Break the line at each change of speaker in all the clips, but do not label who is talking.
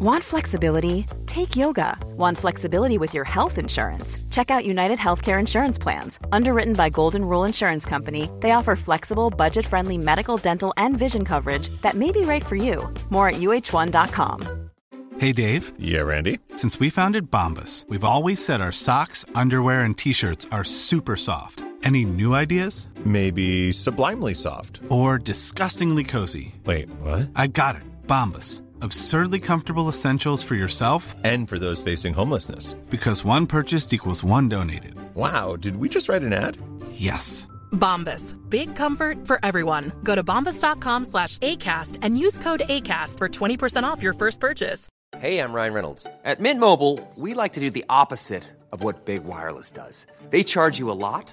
Want flexibility? Take yoga. Want flexibility with your health insurance? Check out United Healthcare Insurance Plans. Underwritten by Golden Rule Insurance Company, they offer flexible, budget friendly medical, dental, and vision coverage that may be right for you. More at uh1.com.
Hey, Dave.
Yeah, Randy.
Since we founded Bombus, we've always said our socks, underwear, and t shirts are super soft. Any new ideas?
Maybe sublimely soft.
Or disgustingly cozy.
Wait, what?
I got it. Bombus. Absurdly comfortable essentials for yourself
and for those facing homelessness.
Because one purchased equals one donated.
Wow, did we just write an ad?
Yes.
Bombas. Big comfort for everyone. Go to bombas.com slash ACAST and use code ACAST for 20% off your first purchase.
Hey, I'm Ryan Reynolds. At Mint Mobile, we like to do the opposite of what Big Wireless does. They charge you a lot,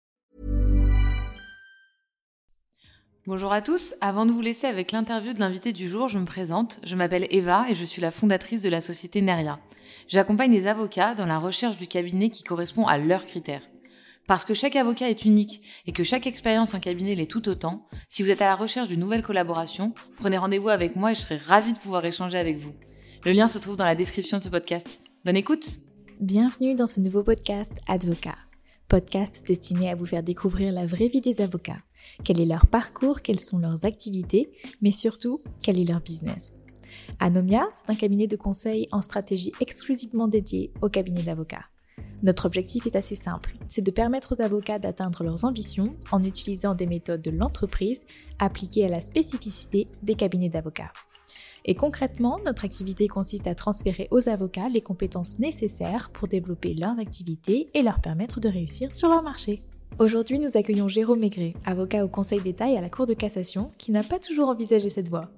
Bonjour à tous. Avant de vous laisser avec l'interview de l'invité du jour, je me présente. Je m'appelle Eva et je suis la fondatrice de la société Neria. J'accompagne les avocats dans la recherche du cabinet qui correspond à leurs critères. Parce que chaque avocat est unique et que chaque expérience en cabinet l'est tout autant, si vous êtes à la recherche d'une nouvelle collaboration, prenez rendez-vous avec moi et je serai ravie de pouvoir échanger avec vous. Le lien se trouve dans la description de ce podcast. Bonne écoute
Bienvenue dans ce nouveau podcast Advocat. Podcast destiné à vous faire découvrir la vraie vie des avocats. Quel est leur parcours, quelles sont leurs activités, mais surtout, quel est leur business. Anomia, c'est un cabinet de conseil en stratégie exclusivement dédié au cabinet d'avocats. Notre objectif est assez simple, c'est de permettre aux avocats d'atteindre leurs ambitions en utilisant des méthodes de l'entreprise appliquées à la spécificité des cabinets d'avocats. Et concrètement, notre activité consiste à transférer aux avocats les compétences nécessaires pour développer leur activité et leur permettre de réussir sur leur marché. Aujourd'hui, nous accueillons Jérôme Maigret, avocat au Conseil d'État et à la Cour de cassation, qui n'a pas toujours envisagé cette voie.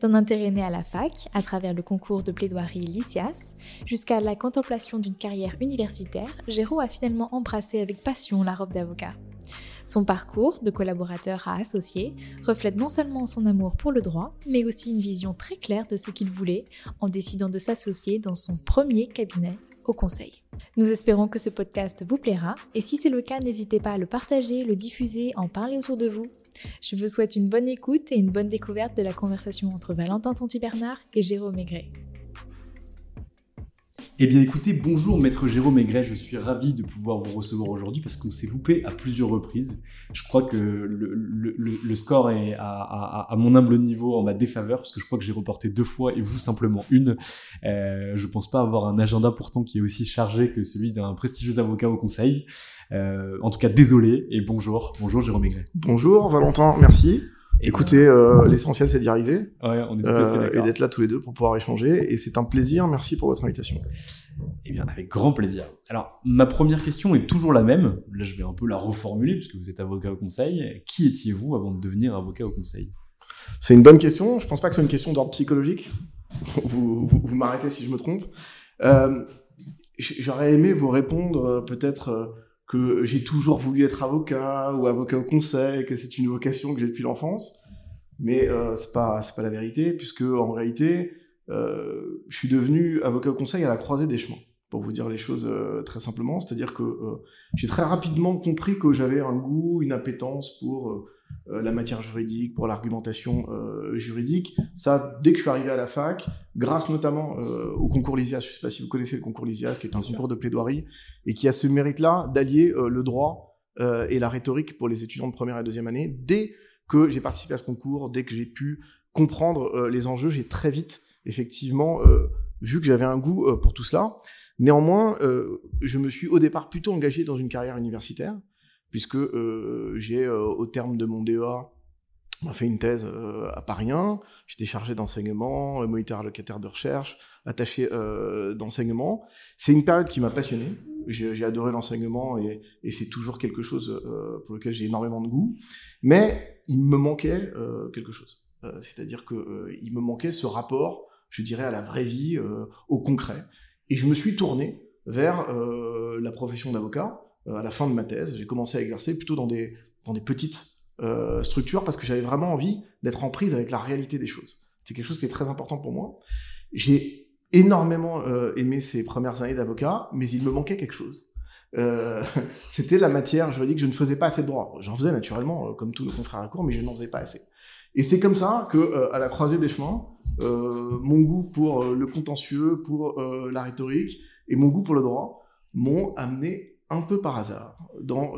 D'un intérêt né à la fac, à travers le concours de plaidoirie LICIAS, jusqu'à la contemplation d'une carrière universitaire, Jérôme a finalement embrassé avec passion la robe d'avocat. Son parcours, de collaborateur à associé, reflète non seulement son amour pour le droit, mais aussi une vision très claire de ce qu'il voulait en décidant de s'associer dans son premier cabinet Nous espérons que ce podcast vous plaira et si c'est le cas, n'hésitez pas à le partager, le diffuser, en parler autour de vous. Je vous souhaite une bonne écoute et une bonne découverte de la conversation entre Valentin Santi-Bernard et Jérôme Maigret.
Eh bien écoutez, bonjour maître Jérôme Maigret, je suis ravi de pouvoir vous recevoir aujourd'hui parce qu'on s'est loupé à plusieurs reprises. Je crois que le, score est à, mon humble niveau en ma défaveur parce que je crois que j'ai reporté deux fois et vous simplement une. Euh, je pense pas avoir un agenda pourtant qui est aussi chargé que celui d'un prestigieux avocat au conseil. Euh, en tout cas, désolé et bonjour. Bonjour Jérôme Maigret.
Bonjour Valentin, merci. Écoutez, euh, l'essentiel c'est d'y arriver
ouais, on est
euh, et d'être là tous les deux pour pouvoir échanger. Et c'est un plaisir. Merci pour votre invitation.
Eh bien, avec grand plaisir. Alors, ma première question est toujours la même. Là, je vais un peu la reformuler puisque vous êtes avocat au conseil. Qui étiez-vous avant de devenir avocat au conseil?
C'est une bonne question. Je pense pas que ce soit une question d'ordre psychologique. vous, vous, m'arrêtez si je me trompe. Euh, J'aurais aimé vous répondre euh, peut-être que j'ai toujours voulu être avocat ou avocat au conseil, que c'est une vocation que j'ai depuis l'enfance. Mais euh, c'est pas pas la vérité puisque en réalité euh, je suis devenu avocat au conseil à la croisée des chemins pour vous dire les choses euh, très simplement, c'est-à-dire que euh, j'ai très rapidement compris que j'avais un goût, une appétence pour la matière juridique, pour l'argumentation juridique. Ça, dès que je suis arrivé à la fac, grâce notamment au concours Lysias, je ne sais pas si vous connaissez le concours Lysias, qui est un concours de plaidoirie, et qui a ce mérite-là d'allier le droit et la rhétorique pour les étudiants de première et deuxième année. Dès que j'ai participé à ce concours, dès que j'ai pu comprendre les enjeux, j'ai très vite, effectivement, vu que j'avais un goût pour tout cela. Néanmoins, je me suis au départ plutôt engagé dans une carrière universitaire, puisque j'ai, au terme de mon DEA, fait une thèse à Paris 1. J'étais chargé d'enseignement, moniteur allocataire de recherche, attaché d'enseignement. C'est une période qui m'a passionné. J'ai adoré l'enseignement et, et c'est toujours quelque chose pour lequel j'ai énormément de goût. Mais il me manquait quelque chose. C'est-à-dire qu'il me manquait ce rapport, je dirais, à la vraie vie, au concret. Et je me suis tourné vers la profession d'avocat à la fin de ma thèse. J'ai commencé à exercer plutôt dans des, dans des petites structures parce que j'avais vraiment envie d'être en prise avec la réalité des choses. C'était quelque chose qui est très important pour moi. J'ai énormément aimé ces premières années d'avocat, mais il me manquait quelque chose. Euh, c'était la matière juridique. Je ne faisais pas assez de droit. J'en faisais naturellement, euh, comme tous nos confrères à cour, mais je n'en faisais pas assez. Et c'est comme ça que, euh, à la croisée des chemins, mon goût pour le contentieux, pour la rhétorique et mon goût pour le droit m'ont amené un peu par hasard dans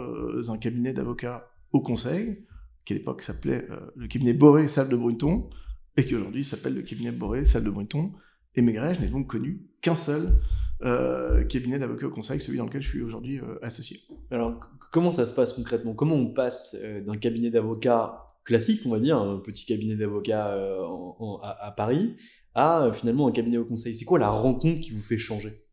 un cabinet d'avocats au Conseil, qui à l'époque s'appelait le cabinet Boré Salle de Bruneton, et qui aujourd'hui s'appelle le cabinet Boré Salle de Bruneton. Et Maigret, je n'ai donc connu qu'un seul euh, cabinet d'avocat au conseil, celui dans lequel je suis aujourd'hui euh, associé.
Alors, comment ça se passe concrètement? Comment on passe euh, d'un cabinet d'avocat classique, on va dire, un petit cabinet d'avocat à, Paris, à finalement un cabinet au conseil? C'est quoi la rencontre qui vous fait changer?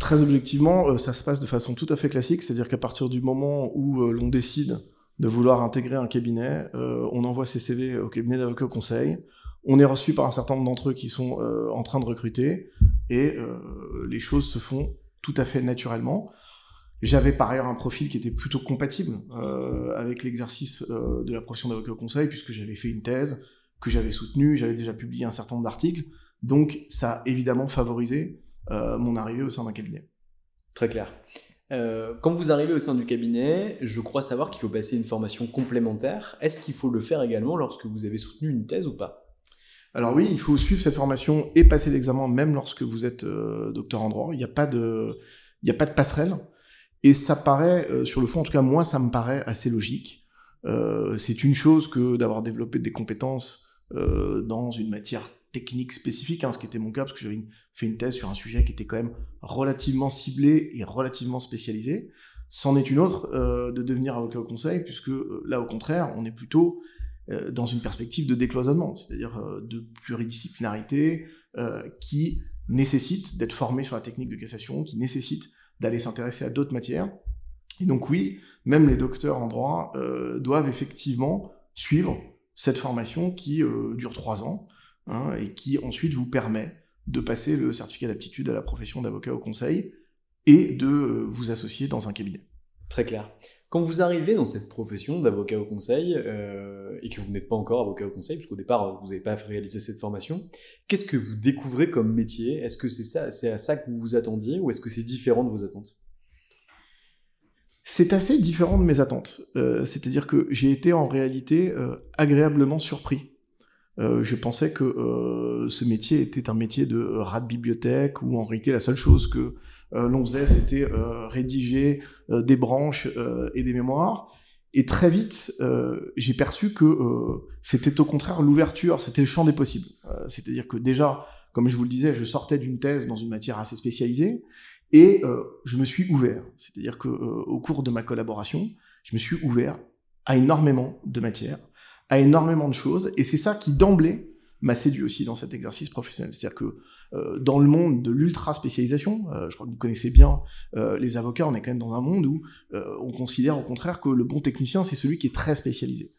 Très objectivement, ça se passe de façon tout à fait classique, c'est-à-dire qu'à partir du moment où l'on décide de vouloir intégrer un cabinet, on envoie ses CV au cabinet d'avocat au conseil, on est reçu par un certain nombre d'entre eux qui sont en train de recruter, et euh, les choses se font tout à fait naturellement. J'avais par ailleurs un profil qui était plutôt compatible euh, avec l'exercice euh, de la profession d'avocat au conseil, puisque j'avais fait une thèse que j'avais soutenue, j'avais déjà publié un certain nombre d'articles, donc ça a évidemment favorisé mon arrivée au sein d'un cabinet.
Très clair. quand vous arrivez au sein du cabinet, je crois savoir qu'il faut passer une formation complémentaire. Est-ce qu'il faut le faire également lorsque vous avez soutenu une thèse ou pas?
Alors oui, il faut suivre cette formation et passer l'examen même lorsque vous êtes euh, docteur en droit. Il n'y a pas de, il a pas de passerelle. Et ça paraît, euh, sur le fond, en tout cas moi, ça me paraît assez logique. Euh, c'est une chose que d'avoir développé des compétences dans une matière technique spécifique, hein, ce qui était mon cas, parce que j'avais fait une thèse sur un sujet qui était quand même relativement ciblé et relativement spécialisé. C'en est une autre de devenir avocat au conseil, puisque là, au contraire, on est plutôt euh, dans une perspective de décloisonnement, c'est-à-dire euh, de pluridisciplinarité euh, qui nécessite d'être formé sur la technique de cassation, qui nécessite d'aller s'intéresser à d'autres matières. Et donc oui, même les docteurs en droit doivent effectivement suivre cette formation qui dure trois ans hein, et qui ensuite vous permet de passer le certificat d'aptitude à la profession d'avocat au conseil et de vous associer dans un cabinet.
Très clair. Quand vous arrivez dans cette profession d'avocat au conseil, euh, et que vous n'êtes pas encore avocat au conseil, puisqu'au départ, vous n'avez pas réalisé cette formation, qu'est-ce que vous découvrez comme métier? Est-ce que c'est ça, c'est à ça que vous vous attendiez, ou est-ce que c'est différent de vos attentes?
C'est assez différent de mes attentes. Euh, c'est-à-dire que j'ai été en réalité euh, agréablement surpris. Je pensais que ce métier était un métier de rat de bibliothèque, où en réalité la seule chose que euh, l'on faisait, c'était euh, rédiger euh, des branches et des mémoires. Et très vite, j'ai perçu que c'était au contraire l'ouverture, c'était le champ des possibles. C'est-à-dire que déjà, comme je vous le disais, je sortais d'une thèse dans une matière assez spécialisée et je me suis ouvert. C'est-à-dire que au cours de ma collaboration, je me suis ouvert à énormément de matières, à énormément de choses, et c'est ça qui d'emblée m'a séduit aussi dans cet exercice professionnel. C'est-à-dire que euh, dans le monde de l'ultra spécialisation, euh, je crois que vous connaissez bien euh, les avocats, on est quand même dans un monde où on considère au contraire que le bon technicien, c'est celui qui est très spécialisé.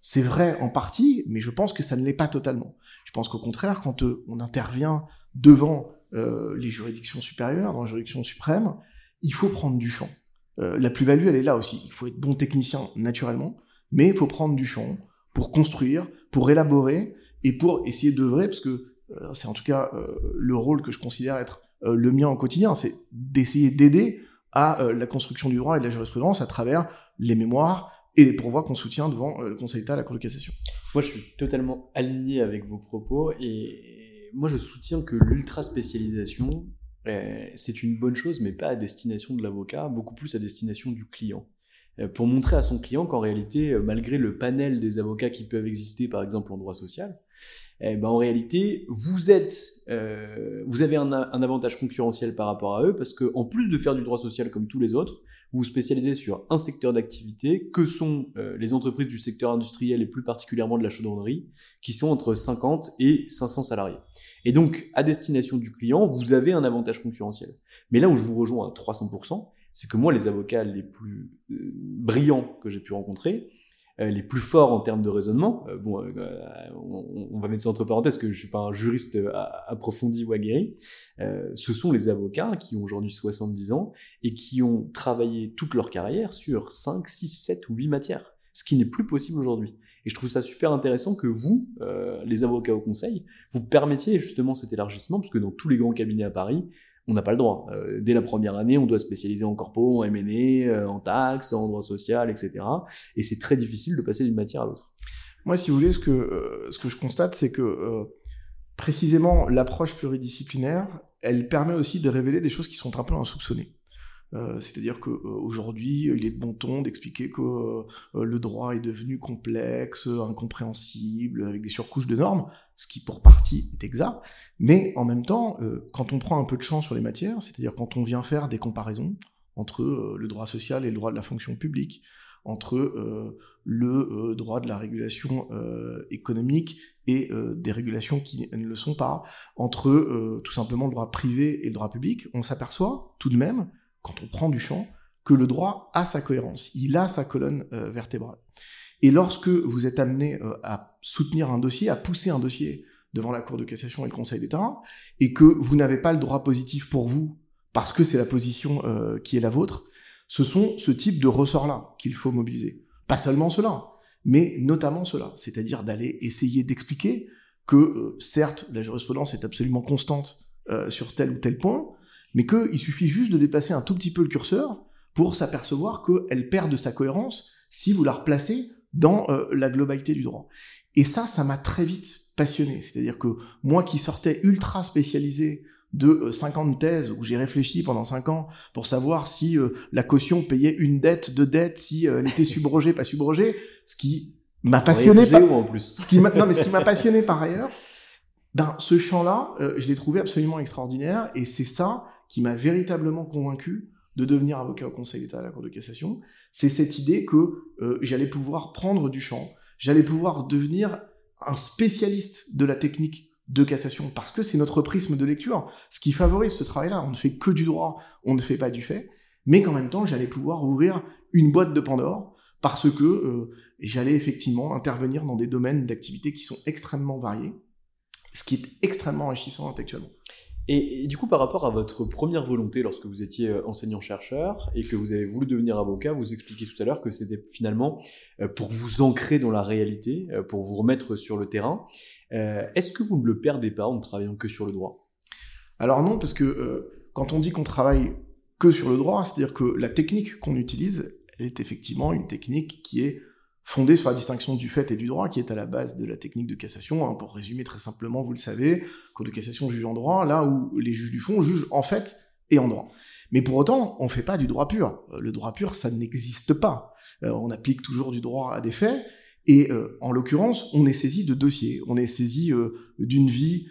C'est vrai en partie, mais je pense que ça ne l'est pas totalement. Je pense qu'au contraire, quand on intervient devant les juridictions supérieures, dans la juridiction suprême, il faut prendre du champ. la plus-value, elle est là aussi. Il faut être bon technicien naturellement, mais il faut prendre du champ pour construire, pour élaborer et pour essayer d'œuvrer, parce que euh, c'est en tout cas euh, le rôle que je considère être euh, le mien au quotidien, c'est d'essayer d'aider à la construction du droit et de la jurisprudence à travers les mémoires et les pourvois qu'on soutient devant le Conseil d'État, la Cour de cassation.
Moi, je suis totalement aligné avec vos propos et moi, je soutiens que l'ultra spécialisation, c'est une bonne chose, mais pas à destination de l'avocat, beaucoup plus à destination du client. Pour montrer à son client qu'en réalité, malgré le panel des avocats qui peuvent exister, par exemple en droit social, eh ben, en réalité, vous êtes, euh, vous avez un, avantage concurrentiel par rapport à eux parce que en plus de faire du droit social comme tous les autres, vous vous spécialisez sur un secteur d'activité que sont euh, les entreprises du secteur industriel et plus particulièrement de la chaudronnerie, qui sont entre 50 et 500 salariés. Et donc, à destination du client, vous avez un avantage concurrentiel. Mais là où je vous rejoins à 300%, c'est que moi, les avocats les plus euh, brillants que j'ai pu rencontrer, euh, les plus forts en termes de raisonnement. Euh, bon, on, on, va mettre ça entre parenthèses que je suis pas un juriste approfondi ou aguerri. ce sont les avocats qui ont aujourd'hui 70 ans et qui ont travaillé toute leur carrière sur 5, 6, 7 ou 8 matières, ce qui n'est plus possible aujourd'hui. Et je trouve ça super intéressant que vous, les avocats au conseil, vous permettiez justement cet élargissement, parce que dans tous les grands cabinets à Paris, on n'a pas le droit. Euh, dès la première année, on doit spécialiser en corpo, en M&A, euh, en taxes, en droit social, etc. Et c'est très difficile de passer d'une matière à l'autre.
Moi, si vous voulez, ce que, euh, ce que je constate, c'est que précisément l'approche pluridisciplinaire, elle permet aussi de révéler des choses qui sont un peu insoupçonnées. Euh, c'est-à-dire qu'aujourd'hui, il est de bon ton d'expliquer que euh, le droit est devenu complexe, incompréhensible, avec des surcouches de normes, ce qui pour partie est exact. Mais en même temps, euh, quand on prend un peu de champ sur les matières, c'est-à-dire quand on vient faire des comparaisons entre le droit social et le droit de la fonction publique, entre le droit de la régulation économique et des régulations qui ne le sont pas, entre tout simplement le droit privé et le droit public, on s'aperçoit tout de même quand on prend du champ, que le droit a sa cohérence, il a sa colonne euh, vertébrale. Et lorsque vous êtes amené euh, à soutenir un dossier, à pousser un dossier devant la Cour de cassation et le Conseil d'État, et que vous n'avez pas le droit positif pour vous, parce que c'est la position euh, qui est la vôtre, ce sont ce type de ressorts-là qu'il faut mobiliser. Pas seulement cela, mais notamment cela, c'est-à-dire d'aller essayer d'expliquer que, certes, la jurisprudence est absolument constante sur tel ou tel point, mais qu'il suffit juste de déplacer un tout petit peu le curseur pour s'apercevoir qu'elle perd de sa cohérence si vous la replacez dans euh, la globalité du droit. Et ça, ça m'a très vite passionné. C'est-à-dire que moi qui sortais ultra spécialisé de 50 euh, thèses où j'ai réfléchi pendant 5 ans pour savoir si euh, la caution payait une dette, deux dettes, si elle était subrogée, pas subrogée, ce qui m'a passionné
par... en plus.
Ce qui non mais ce qui m'a passionné par ailleurs, ben ce champ-là, je l'ai trouvé absolument extraordinaire et c'est ça qui m'a véritablement convaincu de devenir avocat au Conseil d'État à la Cour de cassation, c'est cette idée que euh, j'allais pouvoir prendre du champ, j'allais pouvoir devenir un spécialiste de la technique de cassation, parce que c'est notre prisme de lecture, ce qui favorise ce travail-là. On ne fait que du droit, on ne fait pas du fait, mais qu'en même temps, j'allais pouvoir ouvrir une boîte de Pandore, parce que euh, j'allais effectivement intervenir dans des domaines d'activité qui sont extrêmement variés, ce qui est extrêmement enrichissant intellectuellement.
Et, du coup, par rapport à votre première volonté lorsque vous étiez euh, enseignant-chercheur et que vous avez voulu devenir avocat, vous expliquez tout à l'heure que c'était finalement euh, pour vous ancrer dans la réalité, euh, pour vous remettre sur le terrain. Est-ce que vous ne le perdez pas en ne travaillant que sur le droit?
Alors non, parce que quand on dit qu'on travaille que sur le droit, c'est-à-dire que la technique qu'on utilise, elle est effectivement une technique qui est fondée sur la distinction du fait et du droit, qui est à la base de la technique de cassation. Hein, pour résumer très simplement, vous le savez, Cour de cassation juge en droit, là où les juges du fond jugent en fait et en droit. Mais pour autant, on ne fait pas du droit pur. Euh, le droit pur, ça n'existe pas. Euh, on applique toujours du droit à des faits, et euh, en l'occurrence, on est saisi de dossiers, on est saisi d'une vie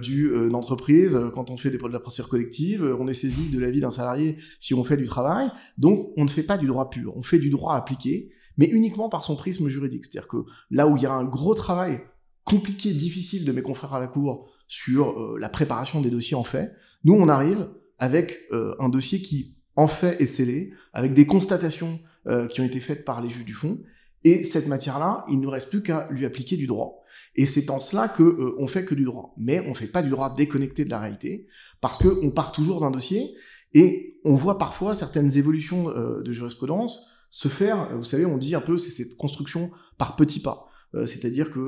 d'une entreprise quand on fait de la procédure collective, on est saisi de la vie d'un salarié si on fait du travail. Donc, on ne fait pas du droit pur, on fait du droit appliqué, mais uniquement par son prisme juridique. C'est-à-dire que là où il y a un gros travail compliqué, difficile de mes confrères à la Cour sur euh, la préparation des dossiers en fait, nous on arrive avec euh, un dossier qui en fait est scellé, avec des constatations euh, qui ont été faites par les juges du fond, et cette matière-là, il ne reste plus qu'à lui appliquer du droit. Et c'est en cela que on fait que du droit. Mais on fait pas du droit déconnecté de la réalité, parce que on part toujours d'un dossier, et on voit parfois certaines évolutions de jurisprudence se faire, vous savez, on dit un peu, c'est cette construction par petits pas. Euh, c'est-à-dire que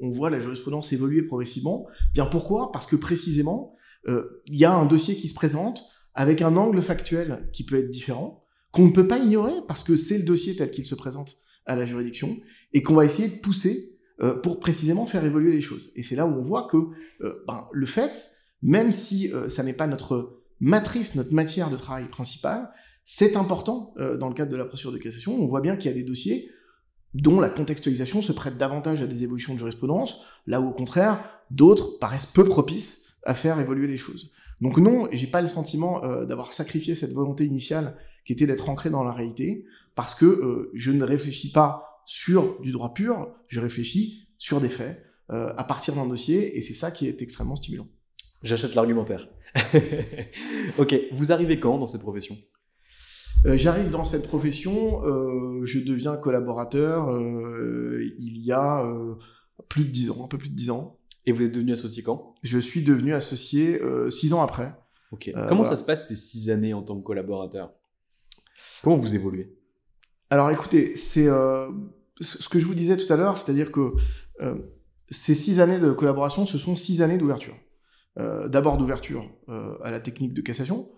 on, voit la jurisprudence évoluer progressivement. Bien pourquoi? Parce que précisément, euh, il y a un dossier qui se présente avec un angle factuel qui peut être différent, qu'on ne peut pas ignorer parce que c'est le dossier tel qu'il se présente à la juridiction, et qu'on va essayer de pousser euh, pour précisément faire évoluer les choses. Et c'est là où on voit que ben, le fait, même si ça n'est pas notre matrice, notre matière de travail principale, c'est important euh, dans le cadre de la procédure de cassation. On voit bien qu'il y a des dossiers dont la contextualisation se prête davantage à des évolutions de jurisprudence, là où au contraire, d'autres paraissent peu propices à faire évoluer les choses. Donc non, j'ai pas le sentiment euh, d'avoir sacrifié cette volonté initiale qui était d'être ancré dans la réalité, parce que euh, je ne réfléchis pas sur du droit pur, je réfléchis sur des faits, à partir d'un dossier, et c'est ça qui est extrêmement stimulant.
J'achète l'argumentaire. ok, vous arrivez quand dans cette profession?
J'arrive dans cette profession, euh, je deviens collaborateur euh, il y a euh, plus de 10 ans, un peu plus de 10 ans.
Et vous êtes devenu associé quand?
Je suis devenu associé 6 ans après.
Ok.
Euh,
Comment
voilà.
ça se passe ces six années en tant que collaborateur? Comment vous évoluez?
Alors écoutez, c'est euh, ce ce que je vous disais tout à l'heure, c'est-à-dire que euh, ces six années de collaboration, ce sont six années d'ouverture. Euh, D'abord d'ouverture euh, à la technique de cassation,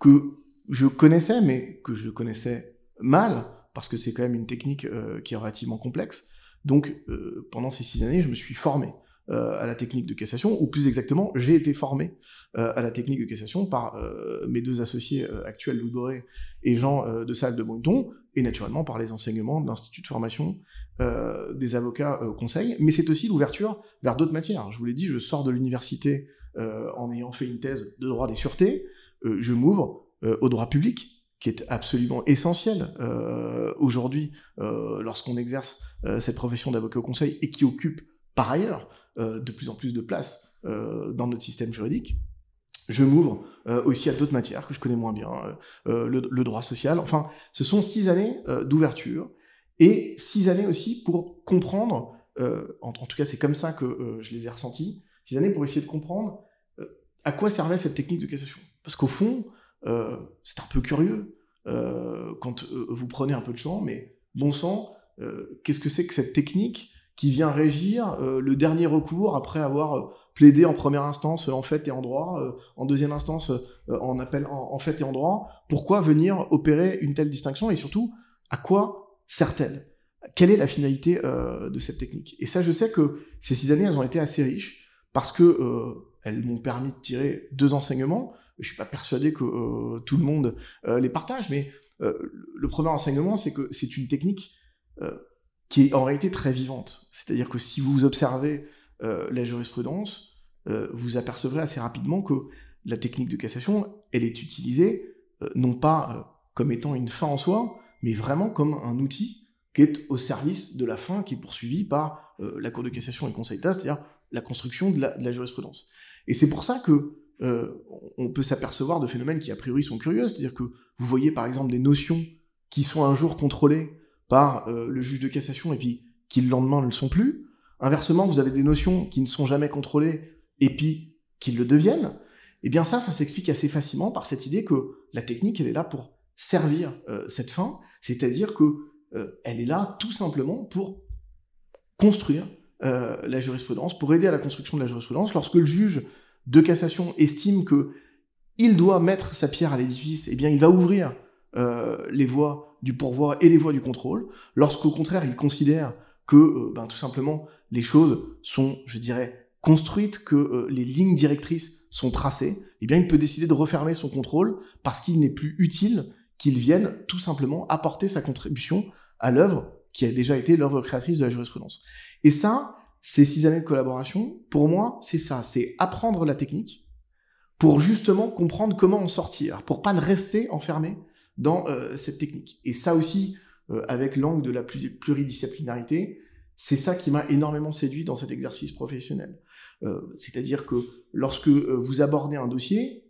que je connaissais, mais que je connaissais mal, parce que c'est quand même une technique euh, qui est relativement complexe. Donc euh, pendant ces six années, je me suis formé euh, à la technique de cassation, ou plus exactement, j'ai été formé euh, à la technique de cassation par euh, mes deux associés euh, actuels, Louis Boré et Jean de Salle de Bonneton, et naturellement par les enseignements de l'Institut de formation des avocats conseils, mais c'est aussi l'ouverture vers d'autres matières. Je vous l'ai dit, je sors de l'université en ayant fait une thèse de droit des sûretés, je m'ouvre au droit public, qui est absolument essentiel euh, aujourd'hui euh, lorsqu'on exerce euh, cette profession d'avocat au conseil et qui occupe par ailleurs euh, de plus en plus de place euh, dans notre système juridique. Je m'ouvre euh, aussi à d'autres matières que je connais moins bien, euh, euh, le, droit social. Enfin, ce sont six années euh, d'ouverture et six années aussi pour comprendre, euh, en, tout cas c'est comme ça que euh, je les ai ressentis, six années pour essayer de comprendre euh, à quoi servait cette technique de cassation. Parce qu'au fond, euh, c'est un peu curieux euh, quand euh, vous prenez un peu de champ, mais bon sang, qu'est-ce que c'est que cette technique qui vient régir le dernier recours après avoir plaidé en première instance en fait et en droit, en deuxième instance en appel en, en fait et en droit. Pourquoi venir opérer une telle distinction et surtout à quoi sert-elle? Quelle est la finalité de cette technique? Et ça, je sais que ces six années, elles ont été assez riches parce que elles m'ont permis de tirer deux enseignements. Je suis pas persuadé que euh, tout le monde euh, les partage, mais euh, le premier enseignement, c'est que c'est une technique qui est en réalité très vivante. C'est-à-dire que si vous observez la jurisprudence, vous apercevrez assez rapidement que la technique de cassation, elle est utilisée non pas comme étant une fin en soi, mais vraiment comme un outil qui est au service de la fin qui est poursuivie par la Cour de cassation et le Conseil d'État, c'est-à-dire la construction de la jurisprudence. Et c'est pour ça que euh, on peut s'apercevoir de phénomènes qui a priori sont curieux, c'est-à-dire que vous voyez par exemple des notions qui sont un jour contrôlées par euh, le juge de cassation et puis qui le lendemain ne le sont plus. Inversement, vous avez des notions qui ne sont jamais contrôlées et puis qui le deviennent. Eh bien ça, ça s'explique assez facilement par cette idée que la technique, elle est là pour servir euh, cette fin, c'est-à-dire que elle est là tout simplement pour construire la jurisprudence, pour aider à la construction de la jurisprudence. Lorsque le juge de cassation estime que il doit mettre sa pierre à l'édifice, eh bien il va ouvrir euh, les voies du pourvoi et les voies du contrôle. Lorsqu'au contraire il considère que euh, ben, tout simplement les choses sont, je dirais, construites, que euh, les lignes directrices sont tracées, eh bien il peut décider de refermer son contrôle parce qu'il n'est plus utile qu'il vienne tout simplement apporter sa contribution à l'œuvre qui a déjà été l'œuvre créatrice de la jurisprudence. Et ça, ces six années de collaboration, pour moi, c'est ça, c'est apprendre la technique pour justement comprendre comment en sortir, pour pas rester enfermé dans euh, cette technique. Et ça aussi, euh, avec l'angle de la pluri- pluridisciplinarité, c'est ça qui m'a énormément séduit dans cet exercice professionnel. Euh, C'est-à-dire que lorsque vous abordez un dossier,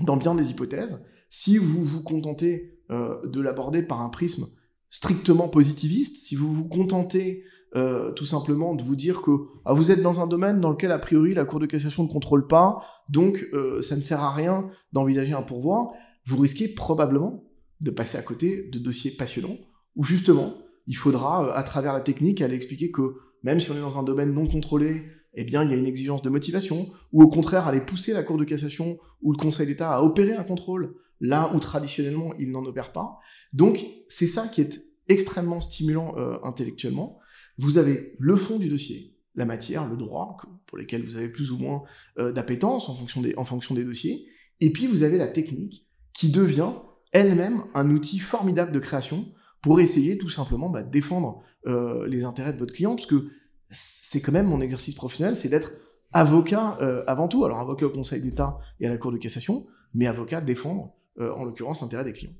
dans bien des hypothèses, si vous vous contentez de l'aborder par un prisme strictement positiviste, si vous vous contentez euh, tout simplement de vous dire que ah, vous êtes dans un domaine dans lequel a priori la Cour de cassation ne contrôle pas, donc euh, ça ne sert à rien d'envisager un pourvoi, vous risquez probablement de passer à côté de dossiers passionnants où justement il faudra, euh, à travers la technique, aller expliquer que même si on est dans un domaine non contrôlé, eh bien il y a une exigence de motivation, ou au contraire aller pousser la Cour de cassation ou le Conseil d'État à opérer un contrôle là où traditionnellement il n'en opère pas. Donc c'est ça qui est extrêmement stimulant intellectuellement. Vous avez le fond du dossier, la matière, le droit, pour lesquels vous avez plus ou moins euh, d'appétence en fonction, des, dossiers, et puis vous avez la technique qui devient elle-même un outil formidable de création pour essayer tout simplement bah, de défendre euh, les intérêts de votre client, parce que c'est quand même mon exercice professionnel, c'est d'être avocat euh, avant tout, alors avocat au Conseil d'État et à la Cour de cassation, mais avocat défendre, euh, en l'occurrence, l'intérêt des clients.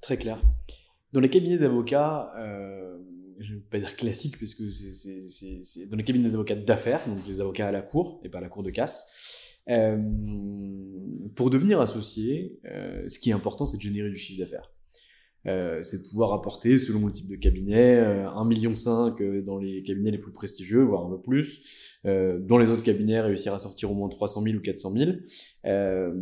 Très clair. Dans les cabinets d'avocats, je ne vais pas dire classique, parce que c'est- dans les cabinets d'avocats d'affaires, donc les avocats à la cour et pas à la cour de casse. euh, pour devenir associé, euh, ce qui est important, c'est de générer du chiffre d'affaires. Euh, c'est de pouvoir apporter, selon le type de cabinet, euh, 1,5 million dans les cabinets les plus prestigieux, voire un peu plus. Dans les autres cabinets, réussir à sortir au moins 300 000 ou 400 000. Euh,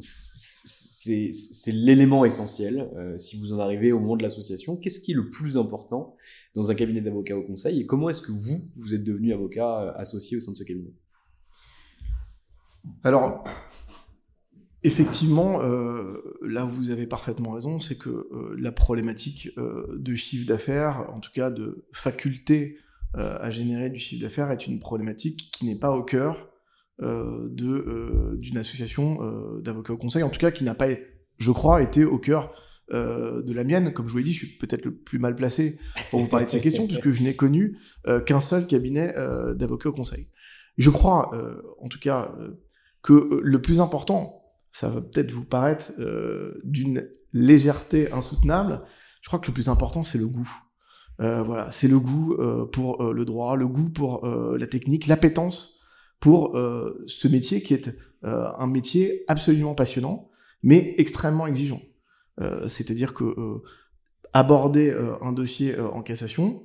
c'est l'élément essentiel. Si vous en arrivez au moment de l'association, qu'est-ce qui est le plus important dans un cabinet d'avocat au conseil et comment est-ce que vous, vous êtes devenu avocat euh, associé au sein de ce cabinet?
Alors, Effectivement, euh, là où vous avez parfaitement raison, c'est que euh, la problématique de chiffre d'affaires, en tout cas de faculté à générer du chiffre d'affaires, est une problématique qui n'est pas au cœur d'une association d'avocats au conseil, en tout cas qui n'a pas, je crois, été au cœur de la mienne. Comme je vous l'ai dit, je suis peut-être le plus mal placé pour vous parler de ces questions, puisque je n'ai connu qu'un seul cabinet d'avocats au conseil. Je crois, en tout cas, que le plus important ça va peut-être vous paraître euh, d'une légèreté insoutenable. Je crois que le plus important, c'est le goût. Euh, voilà, c'est le goût euh, pour euh, le droit, le goût pour euh, la technique, l'appétence pour euh, ce métier qui est un métier absolument passionnant, mais extrêmement exigeant. C'est-à-dire que aborder un dossier en cassation,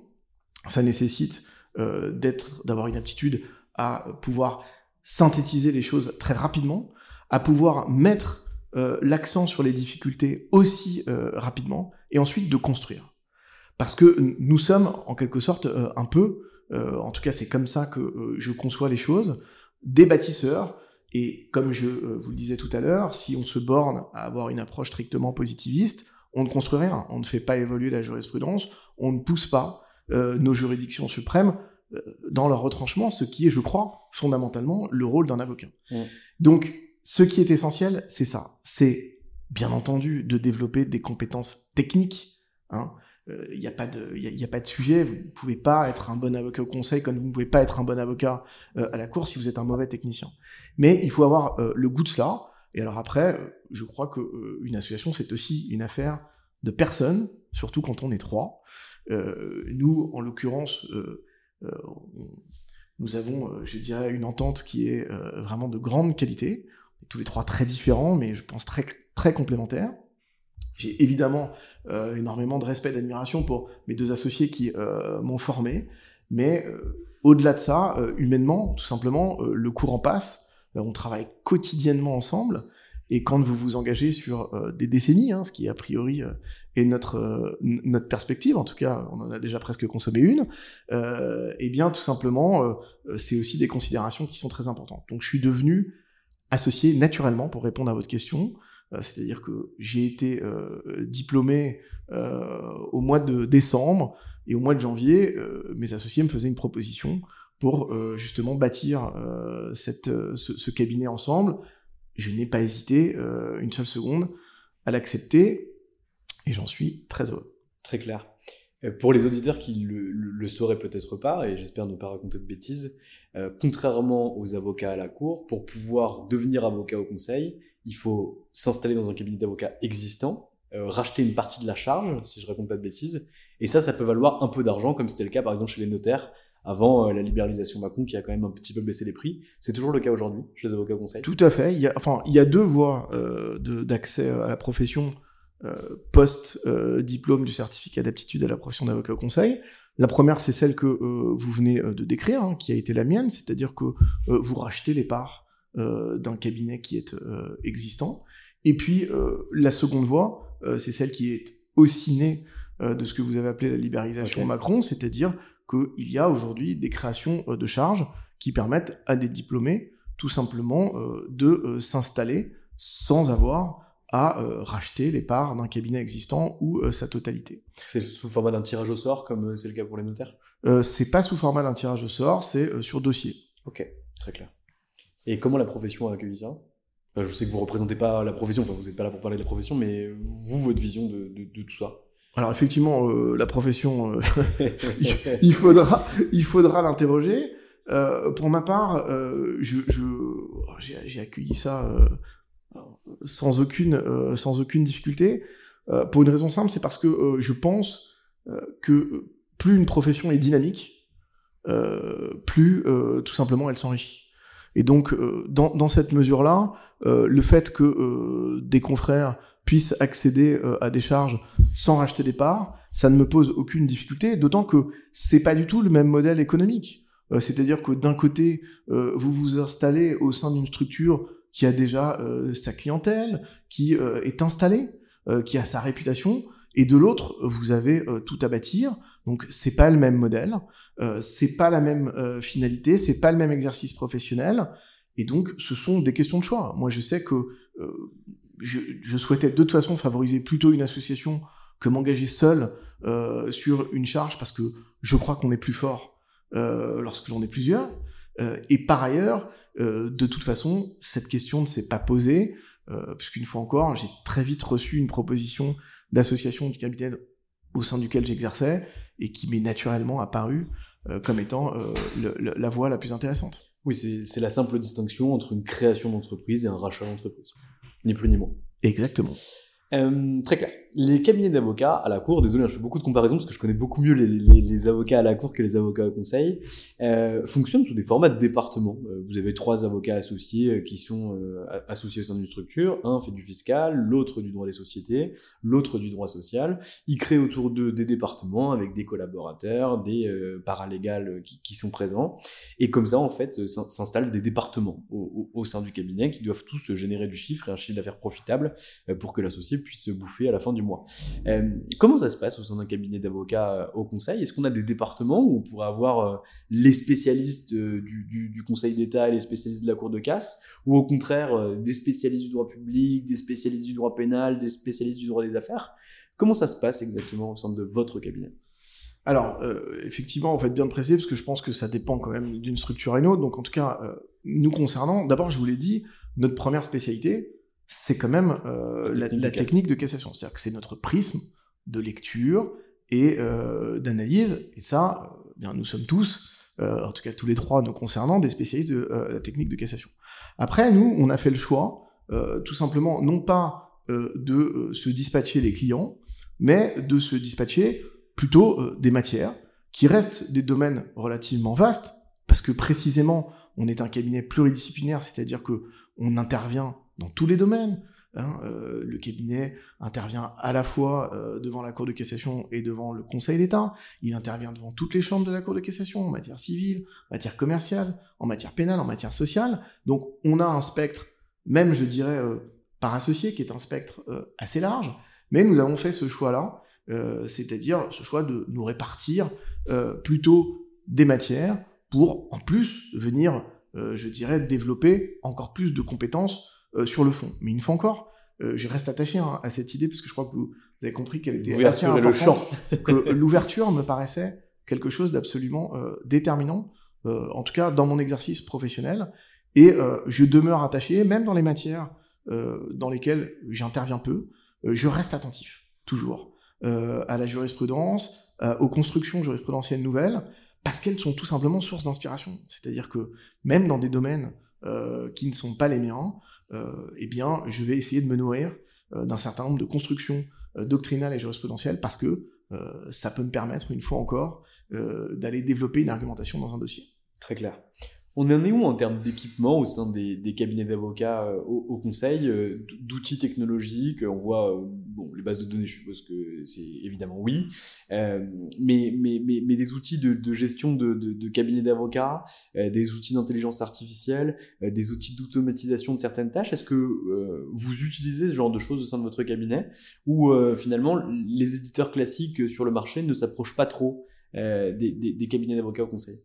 ça nécessite d'être, d'avoir une aptitude à pouvoir synthétiser les choses très rapidement, à pouvoir mettre euh, l'accent sur les difficultés aussi euh, rapidement, et ensuite de construire. Parce que nous sommes, en quelque sorte, euh, un peu, euh, en tout cas c'est comme ça que euh, je conçois les choses, des bâtisseurs, et comme je euh, vous le disais tout à l'heure, si on se borne à avoir une approche strictement positiviste, on ne construit rien, on ne fait pas évoluer la jurisprudence, on ne pousse pas nos juridictions suprêmes dans leur retranchement, ce qui est, je crois, fondamentalement le rôle d'un avocat. Mmh. Donc, ce qui est essentiel, c'est ça. C'est, bien entendu, de développer des compétences techniques. Hein. Il euh, n'y a, pas de, pas de sujet. Vous ne pouvez pas être un bon avocat au conseil comme vous ne pouvez pas être un bon avocat euh, à la cour si vous êtes un mauvais technicien. Mais il faut avoir euh, le goût de cela. Et alors après, je crois que une association, c'est aussi une affaire de personnes, surtout quand on est trois. nous, en l'occurrence, nous avons, je dirais, une entente qui est vraiment de grande qualité tous les trois très différents, mais je pense très, très complémentaires. J'ai évidemment euh, énormément de respect et d'admiration pour mes deux associés qui euh, m'ont formé, mais euh, au-delà de ça, humainement, tout simplement, le courant passe, on travaille quotidiennement ensemble, et quand vous vous engagez sur des décennies, hein, ce qui a priori est notre, notre perspective, en tout cas on en a déjà presque consommé une, eh bien tout simplement, c'est aussi des considérations qui sont très importantes. Donc je suis devenu associé naturellement pour répondre à votre question. Euh, c'est-à-dire que j'ai été euh, diplômé euh, au mois de décembre et au mois de janvier, mes associés me faisaient une proposition pour justement bâtir ce, cabinet ensemble. Je n'ai pas hésité une seule seconde à l'accepter et j'en suis très heureux.
Très clair. Pour les auditeurs qui le, le, sauraient peut-être pas, et j'espère ne pas raconter de bêtises, contrairement aux avocats à la cour, pour pouvoir devenir avocat au conseil, il faut s'installer dans un cabinet d'avocats existant, euh, racheter une partie de la charge, si je raconte pas de bêtises, et ça, ça peut valoir un peu d'argent, comme c'était le cas par exemple chez les notaires avant euh, la libéralisation Macron qui a quand même un petit peu baissé les prix. C'est toujours le cas aujourd'hui chez les avocats au conseil.
Tout à fait. Il y a, enfin, il y a deux voies euh, d'accès à la profession post-diplôme du certificat d'aptitude à la profession d'avocat conseil. La première, c'est celle que vous venez de décrire, hein, qui a été la mienne, c'est-à-dire que vous rachetez les parts d'un cabinet qui est euh, existant. Et puis, la seconde voie, c'est celle qui est aussi née de ce que vous avez appelé la libéralisation okay. Macron, c'est-à-dire qu'il y a aujourd'hui des créations de charges qui permettent à des diplômés tout simplement de s'installer sans avoir à euh, racheter les parts d'un cabinet existant ou euh, sa totalité.
C'est sous format d'un tirage au sort, comme euh, c'est le cas pour les notaires?
Euh, C'est pas sous format d'un tirage au sort, c'est euh, sur dossier.
Ok, très clair. Et comment la profession a accueilli ça? Je sais que vous représentez pas la profession, enfin vous n'êtes pas là pour parler de la profession, mais vous, votre vision de, tout ça?
Alors effectivement, euh, la profession, euh, il, faudra, il faudra l'interroger. Euh, pour ma part, je, je, j'ai, accueilli ça sans aucune, sans aucune difficulté. Pour une raison simple, c'est parce que je pense que plus une profession est dynamique, plus tout simplement elle s'enrichit. Et donc, dans, dans, cette mesure-là, le fait que des confrères puisse accéder à des charges sans racheter des parts, ça ne me pose aucune difficulté, d'autant que c'est pas du tout le même modèle économique. C'est-à-dire que d'un côté, vous vous installez au sein d'une structure qui a déjà sa clientèle, qui est installée, qui a sa réputation, et de l'autre, vous avez tout à bâtir. Donc c'est pas le même modèle, c'est pas la même finalité, c'est pas le même exercice professionnel. Et donc, ce sont des questions de choix. Moi, je sais que euh, je, souhaitais de toute façon favoriser plutôt une association que m'engager seul euh, sur une charge parce que je crois qu'on est plus fort euh, lorsque l'on est plusieurs. et par ailleurs, de toute façon, cette question ne s'est pas posée, puisqu'une fois encore, j'ai très vite reçu une proposition d'association du cabinet au sein duquel j'exerçais et qui m'est naturellement apparue comme étant la voie la plus intéressante.
Oui, c'est la simple distinction entre une création d'entreprise et un rachat d'entreprise. Ni plus ni moins.
Exactement.
Euh, très clair. Les cabinets d'avocats à la cour, désolé, hein, je fais beaucoup de comparaisons parce que je connais beaucoup mieux les, avocats à la cour que les avocats au conseil, euh, fonctionnent sous des formats de département. Euh, vous avez trois avocats associés euh, qui sont associés au sein d'une structure. Un fait du fiscal, l'autre du droit des sociétés, l'autre du droit social. Ils créent autour d'eux des départements avec des collaborateurs, des paralégales qui, sont présents. Et comme ça, en fait, s'installent des départements au, sein du cabinet qui doivent tous générer du chiffre et un chiffre d'affaires profitable pour que l'associé puisse se bouffer à la fin du mois. Euh, comment ça se passe au sein d'un cabinet d'avocats euh, au conseil? Est-ce qu'on a des départements où on pourrait avoir euh, les spécialistes du, Conseil d'État et les spécialistes de la Cour de casse? Ou au contraire, des spécialistes du droit public, des spécialistes du droit pénal, des spécialistes du droit des affaires? Comment ça se passe exactement au sein de votre cabinet?
Alors, effectivement, on fait bien de préciser, parce que je pense que ça dépend quand même d'une structure à une autre. Donc, en tout cas, nous concernant, d'abord, je vous l'ai dit, notre première spécialité, c'est quand même euh, la, technique, de, cassation. C'est-à-dire que c'est notre prisme de lecture et euh, d'analyse. Et ça, euh, bien, nous sommes tous, en tout cas tous les trois nous concernant, des spécialistes de la technique de cassation. Après, nous, on a fait le choix, tout simplement, non pas de se dispatcher les clients, mais de se dispatcher plutôt des matières qui restent des domaines relativement vastes, parce que précisément, on est un cabinet pluridisciplinaire, c'est-à-dire que on intervient dans tous les domaines. Hein, euh, le cabinet intervient à la fois euh, devant la Cour de cassation et devant le Conseil d'État. Il intervient devant toutes les chambres de la Cour de cassation, en matière civile, en matière commerciale, en matière pénale, en matière sociale. Donc on a un spectre, même je dirais euh, par associé, qui est un spectre assez large. Mais nous avons fait ce choix-là, c'est-à-dire ce choix de nous répartir plutôt des matières pour en plus venir, je dirais, développer encore plus de compétences sur le fond. Mais une fois encore, euh, je reste attaché hein, à cette idée parce que je crois que vous, avez compris qu'elle était assez importante, que l'ouverture me paraissait quelque chose d'absolument euh, déterminant, en tout cas dans mon exercice professionnel. Et je demeure attaché, même dans les matières dans lesquelles j'interviens peu, je reste attentif, toujours, à la jurisprudence, aux constructions jurisprudentielles nouvelles, parce qu'elles sont tout simplement source d'inspiration. C'est-à-dire que même dans des domaines qui ne sont pas les miens, euh, eh bien, je vais essayer de me nourrir euh, d'un certain nombre de constructions euh, doctrinales et jurisprudentielles parce que ça peut me permettre, une fois encore, d'aller développer une argumentation dans un dossier.
Très clair. On en est où en termes d'équipement au sein des, cabinets d'avocats euh, au, conseil, euh, d'outils technologiques On voit, euh, bon, les bases de données, je suppose que c'est évidemment oui, mais, des outils de, gestion de, cabinets d'avocats, des outils d'intelligence artificielle, des outils d'automatisation de certaines tâches. Est-ce que vous utilisez ce genre de choses au sein de votre cabinet ou finalement les éditeurs classiques sur le marché ne s'approchent pas trop des cabinets d'avocats au conseil?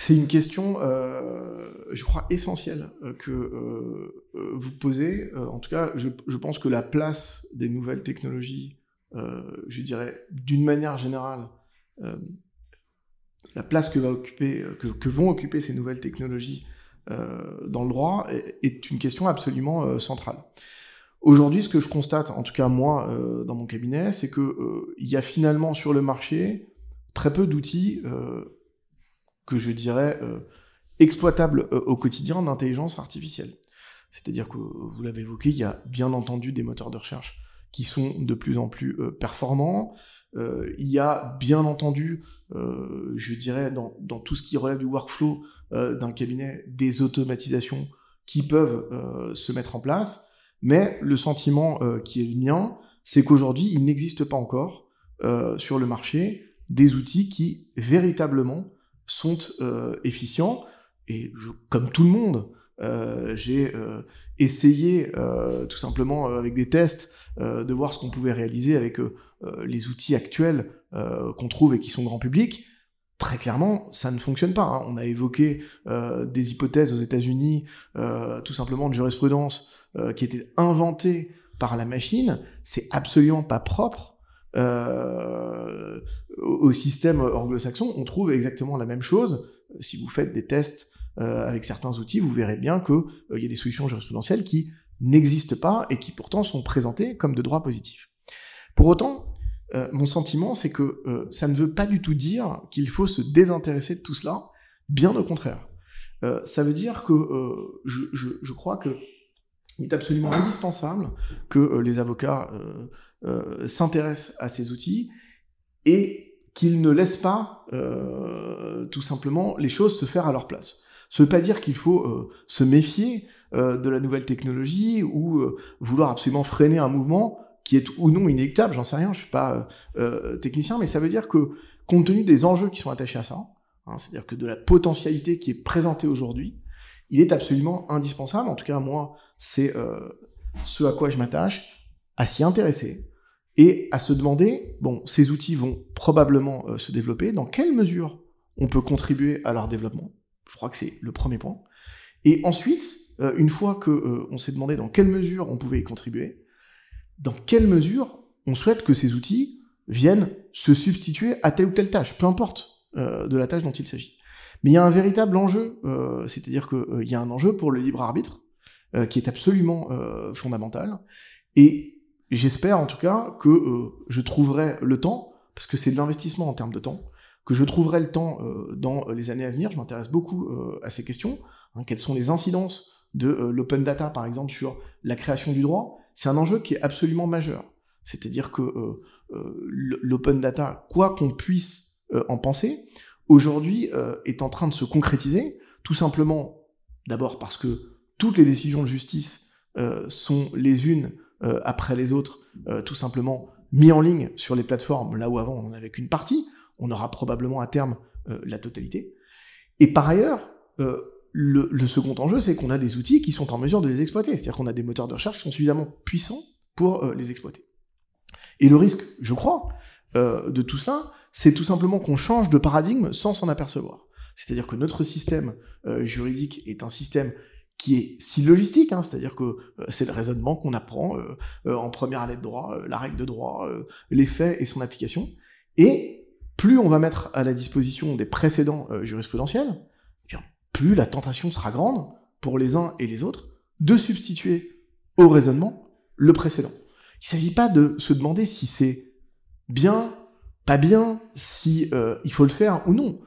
C'est une question, euh, je crois, essentielle euh, que euh, vous posez. en tout cas, je, pense que la place des nouvelles technologies, je dirais, d'une manière générale, la place que, vont occuper ces nouvelles technologies dans le droit est, une question absolument centrale. Aujourd'hui, ce que je constate, en tout cas moi, dans mon cabinet, c'est qu'il y a finalement sur le marché très peu d'outils que je dirais euh, exploitable euh, au quotidien d'intelligence artificielle. C'est-à-dire que vous l'avez évoqué, il y a bien entendu des moteurs de recherche qui sont de plus en plus euh, performants. il y a bien entendu, je dirais, dans, dans, tout ce qui relève du workflow d'un cabinet, des automatisations qui peuvent se mettre en place. Mais le sentiment qui est le mien, c'est qu'aujourd'hui, il n'existe pas encore sur le marché des outils qui véritablement sont efficients. Et comme tout le monde, j'ai essayé tout simplement avec des tests de voir ce qu'on pouvait réaliser avec les outils actuels qu'on trouve et qui sont grand public très clairement, ça ne fonctionne pas. Hein. On a évoqué euh, des hypothèses aux États-Unis, euh, tout simplement de jurisprudence euh, qui étaient inventées par la machine. C'est absolument pas propre au système anglo-saxon. On trouve exactement la même chose. Si vous faites des tests avec certains outils, vous verrez bien qu'il y a des solutions jurisprudentielles qui n'existent pas et qui pourtant sont présentées comme de droit positif. Pour autant, euh, mon sentiment, c'est que euh, ça ne veut pas du tout dire qu'il faut se désintéresser de tout cela, bien au contraire. Euh, ça veut dire que je, crois que il est absolument indispensable que les avocats s'intéressent à ces outils et qu'ils ne laissent pas tout simplement les choses se faire à leur place. Ça ne veut pas dire qu'il faut se méfier de la nouvelle technologie ou vouloir absolument freiner un mouvement qui est ou non inéluctable, j'en sais rien, je suis pas euh, euh, technicien, mais ça veut dire que compte tenu des enjeux qui sont attachés à ça, hein, c'est-à-dire que de la potentialité qui est présentée aujourd'hui, il est absolument indispensable, en tout cas moi, c'est euh, ce à quoi je m'attache, à s'y intéresser et à se demander, bon, ces outils vont probablement se développer, dans quelle mesure on peut contribuer à leur développement? Je crois que c'est le premier point. Et ensuite, une fois que on s'est demandé dans quelle mesure on pouvait y contribuer, dans quelle mesure on souhaite que ces outils viennent se substituer à telle ou telle tâche, peu importe euh, de la tâche dont il s'agit. Mais il y a un véritable enjeu, euh, c'est-à-dire qu'il euh, y a un enjeu pour le libre arbitre, qui est absolument fondamental, et j'espère en tout cas que je trouverai le temps, parce que c'est de l'investissement en termes de temps, que je trouverai le temps dans les années à venir, je m'intéresse beaucoup à ces questions, hein, quelles sont les incidences de l'open data par exemple sur la création du droit, c'est un enjeu qui est absolument majeur. C'est-à-dire que euh, euh, l'open data, quoi qu'on puisse euh, en penser, aujourd'hui est en train de se concrétiser, tout simplement d'abord parce que toutes les décisions de justice sont les unes après les autres, tout simplement mis en ligne sur les plateformes, là où avant on n'en avait qu'une partie, on aura probablement à terme la totalité. Et par ailleurs, le, second enjeu, c'est qu'on a des outils qui sont en mesure de les exploiter. C'est-à-dire qu'on a des moteurs de recherche qui sont suffisamment puissants pour euh, les exploiter. Et le risque, je crois, euh, de tout cela, c'est tout simplement qu'on change de paradigme sans s'en apercevoir. C'est-à-dire que notre système euh, juridique est un système qui est si logistique, hein, c'est-à-dire que c'est le raisonnement qu'on apprend en première année de droit, la règle de droit, les faits et son application. Et plus on va mettre à la disposition des précédents jurisprudentiels, plus la tentation sera grande pour les uns et les autres de substituer au raisonnement le précédent. Il ne s'agit pas de se demander si c'est bien, pas bien, si euh, il faut le faire ou non.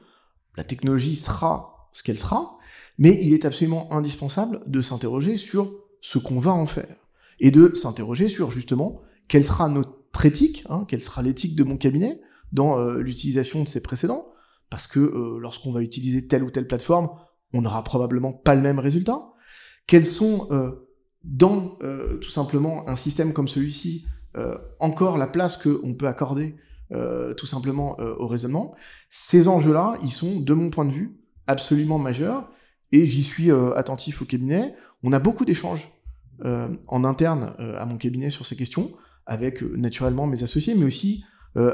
La technologie sera ce qu'elle sera, mais il est absolument indispensable de s'interroger sur ce qu'on va en faire et de s'interroger sur justement quelle sera notre éthique, hein, quelle sera l'éthique de mon cabinet dans euh, l'utilisation de ces précédents, parce que euh, lorsqu'on va utiliser telle ou telle plateforme, on n'aura probablement pas le même résultat. Quels sont dans tout simplement un système comme celui-ci encore la place qu'on peut accorder tout simplement au raisonnement Ces enjeux-là, ils sont, de mon point de vue, absolument majeurs et j'y suis attentif au cabinet. On a beaucoup d'échanges en interne à mon cabinet sur ces questions avec naturellement mes associés, mais aussi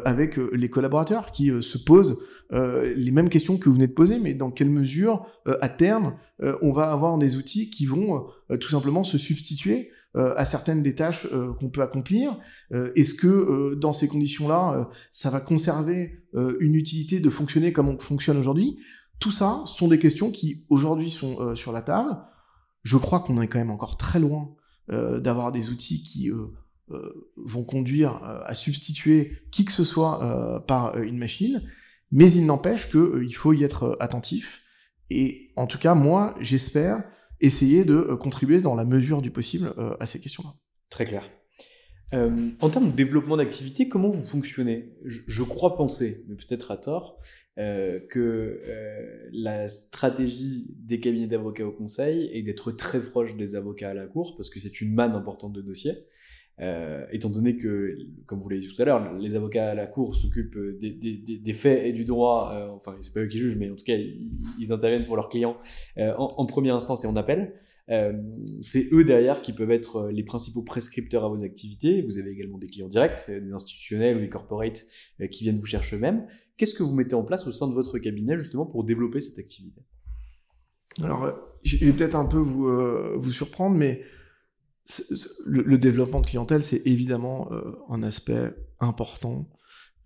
avec les collaborateurs qui se posent euh, les mêmes questions que vous venez de poser, mais dans quelle mesure, euh, à terme, euh, on va avoir des outils qui vont tout simplement se substituer à certaines des tâches qu'on peut accomplir Est-ce que dans ces conditions-là, ça va conserver une utilité de fonctionner comme on fonctionne aujourd'hui? Tout ça sont des questions qui aujourd'hui sont sur la table. Je crois qu'on est quand même encore très loin d'avoir des outils qui vont conduire à substituer qui que ce soit par une machine. Mais il n'empêche qu'il euh, faut y être euh, attentif. Et en tout cas, moi, j'espère essayer de euh, contribuer dans la mesure du possible à ces questions-là.
Très clair.
Euh, en termes de développement d'activité, comment vous fonctionnez? Je, je, crois penser, mais peut-être à tort, euh, que euh, la stratégie des cabinets d'avocats au conseil est d'être très proche des avocats à la cour, parce que c'est une manne importante de dossiers. Euh, étant donné que, comme vous l'avez dit tout à l'heure, les avocats à la cour s'occupent des, des, faits et du droit, euh, enfin, c'est pas eux qui jugent, mais en tout cas, ils, interviennent pour leurs clients euh, en, première instance et en appel. Euh, c'est eux derrière qui peuvent être les principaux prescripteurs à vos activités. Vous avez également des clients directs, des institutionnels ou des corporates qui viennent vous chercher eux-mêmes. Qu'est-ce que vous mettez en place au sein de votre cabinet justement pour développer cette activité?
Alors, je vais peut-être un peu vous surprendre, mais le, le, développement de clientèle, c'est évidemment euh, un aspect important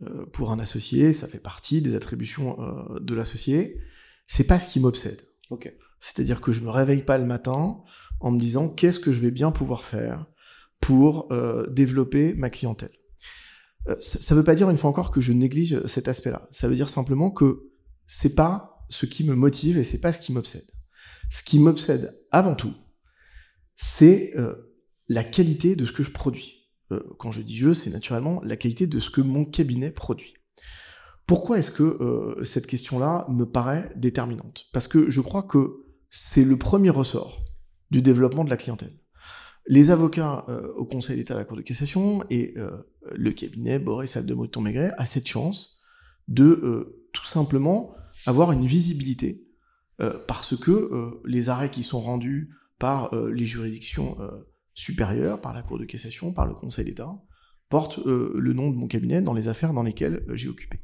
euh, pour un associé. Ça fait partie des attributions euh, de l'associé. C'est pas ce qui m'obsède.
Okay.
C'est-à-dire que je me réveille pas le matin en me disant qu'est-ce que je vais bien pouvoir faire pour développer ma clientèle? Ça, ne veut pas dire une fois encore que je néglige cet aspect-là. Ça veut dire simplement que c'est pas ce qui me motive et c'est pas ce qui m'obsède. Ce qui m'obsède avant tout, c'est euh, la qualité de ce que je produis. Euh, quand je dis je, c'est naturellement la qualité de ce que mon cabinet produit. Pourquoi est-ce que euh, cette question-là me paraît déterminante? Parce que je crois que c'est le premier ressort du développement de la clientèle. Les avocats euh, au Conseil d'État à la Cour de cassation et le cabinet Boris de Mouton-Maigret a cette chance de tout simplement avoir une visibilité parce que les arrêts qui sont rendus par les juridictions supérieure par la Cour de cassation, par le Conseil d'État, porte euh, le nom de mon cabinet dans les affaires dans lesquelles euh, j'ai occupé.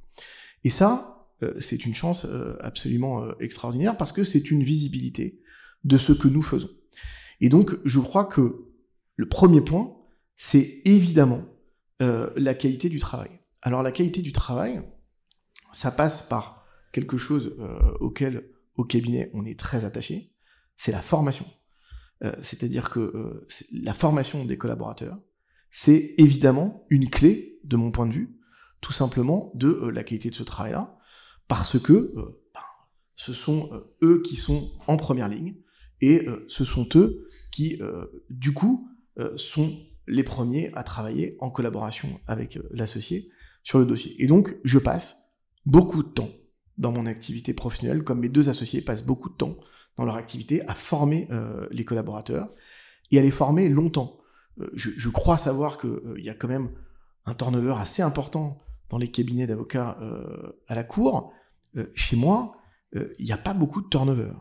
Et ça, euh, c'est une chance absolument extraordinaire parce que c'est une visibilité de ce que nous faisons. Et donc, je crois que le premier point, c'est évidemment la qualité du travail. Alors, la qualité du travail, ça passe par quelque chose auquel, au cabinet, on est très attaché, c'est la formation. Euh, c'est-à-dire que euh, la formation des collaborateurs, c'est évidemment une clé, de mon point de vue, tout simplement de euh, la qualité de ce travail-là, parce que ben, ce sont eux qui sont en première ligne, et ce sont eux qui, du coup, sont les premiers à travailler en collaboration avec l'associé sur le dossier. Et donc, je passe beaucoup de temps dans mon activité professionnelle, comme mes deux associés passent beaucoup de temps dans leur activité à former euh, les collaborateurs et à les former longtemps. Euh, je, je, crois savoir qu'il euh, y a quand même un turnover assez important dans les cabinets d'avocats à la cour. Chez moi, il n'y a pas beaucoup de turnover.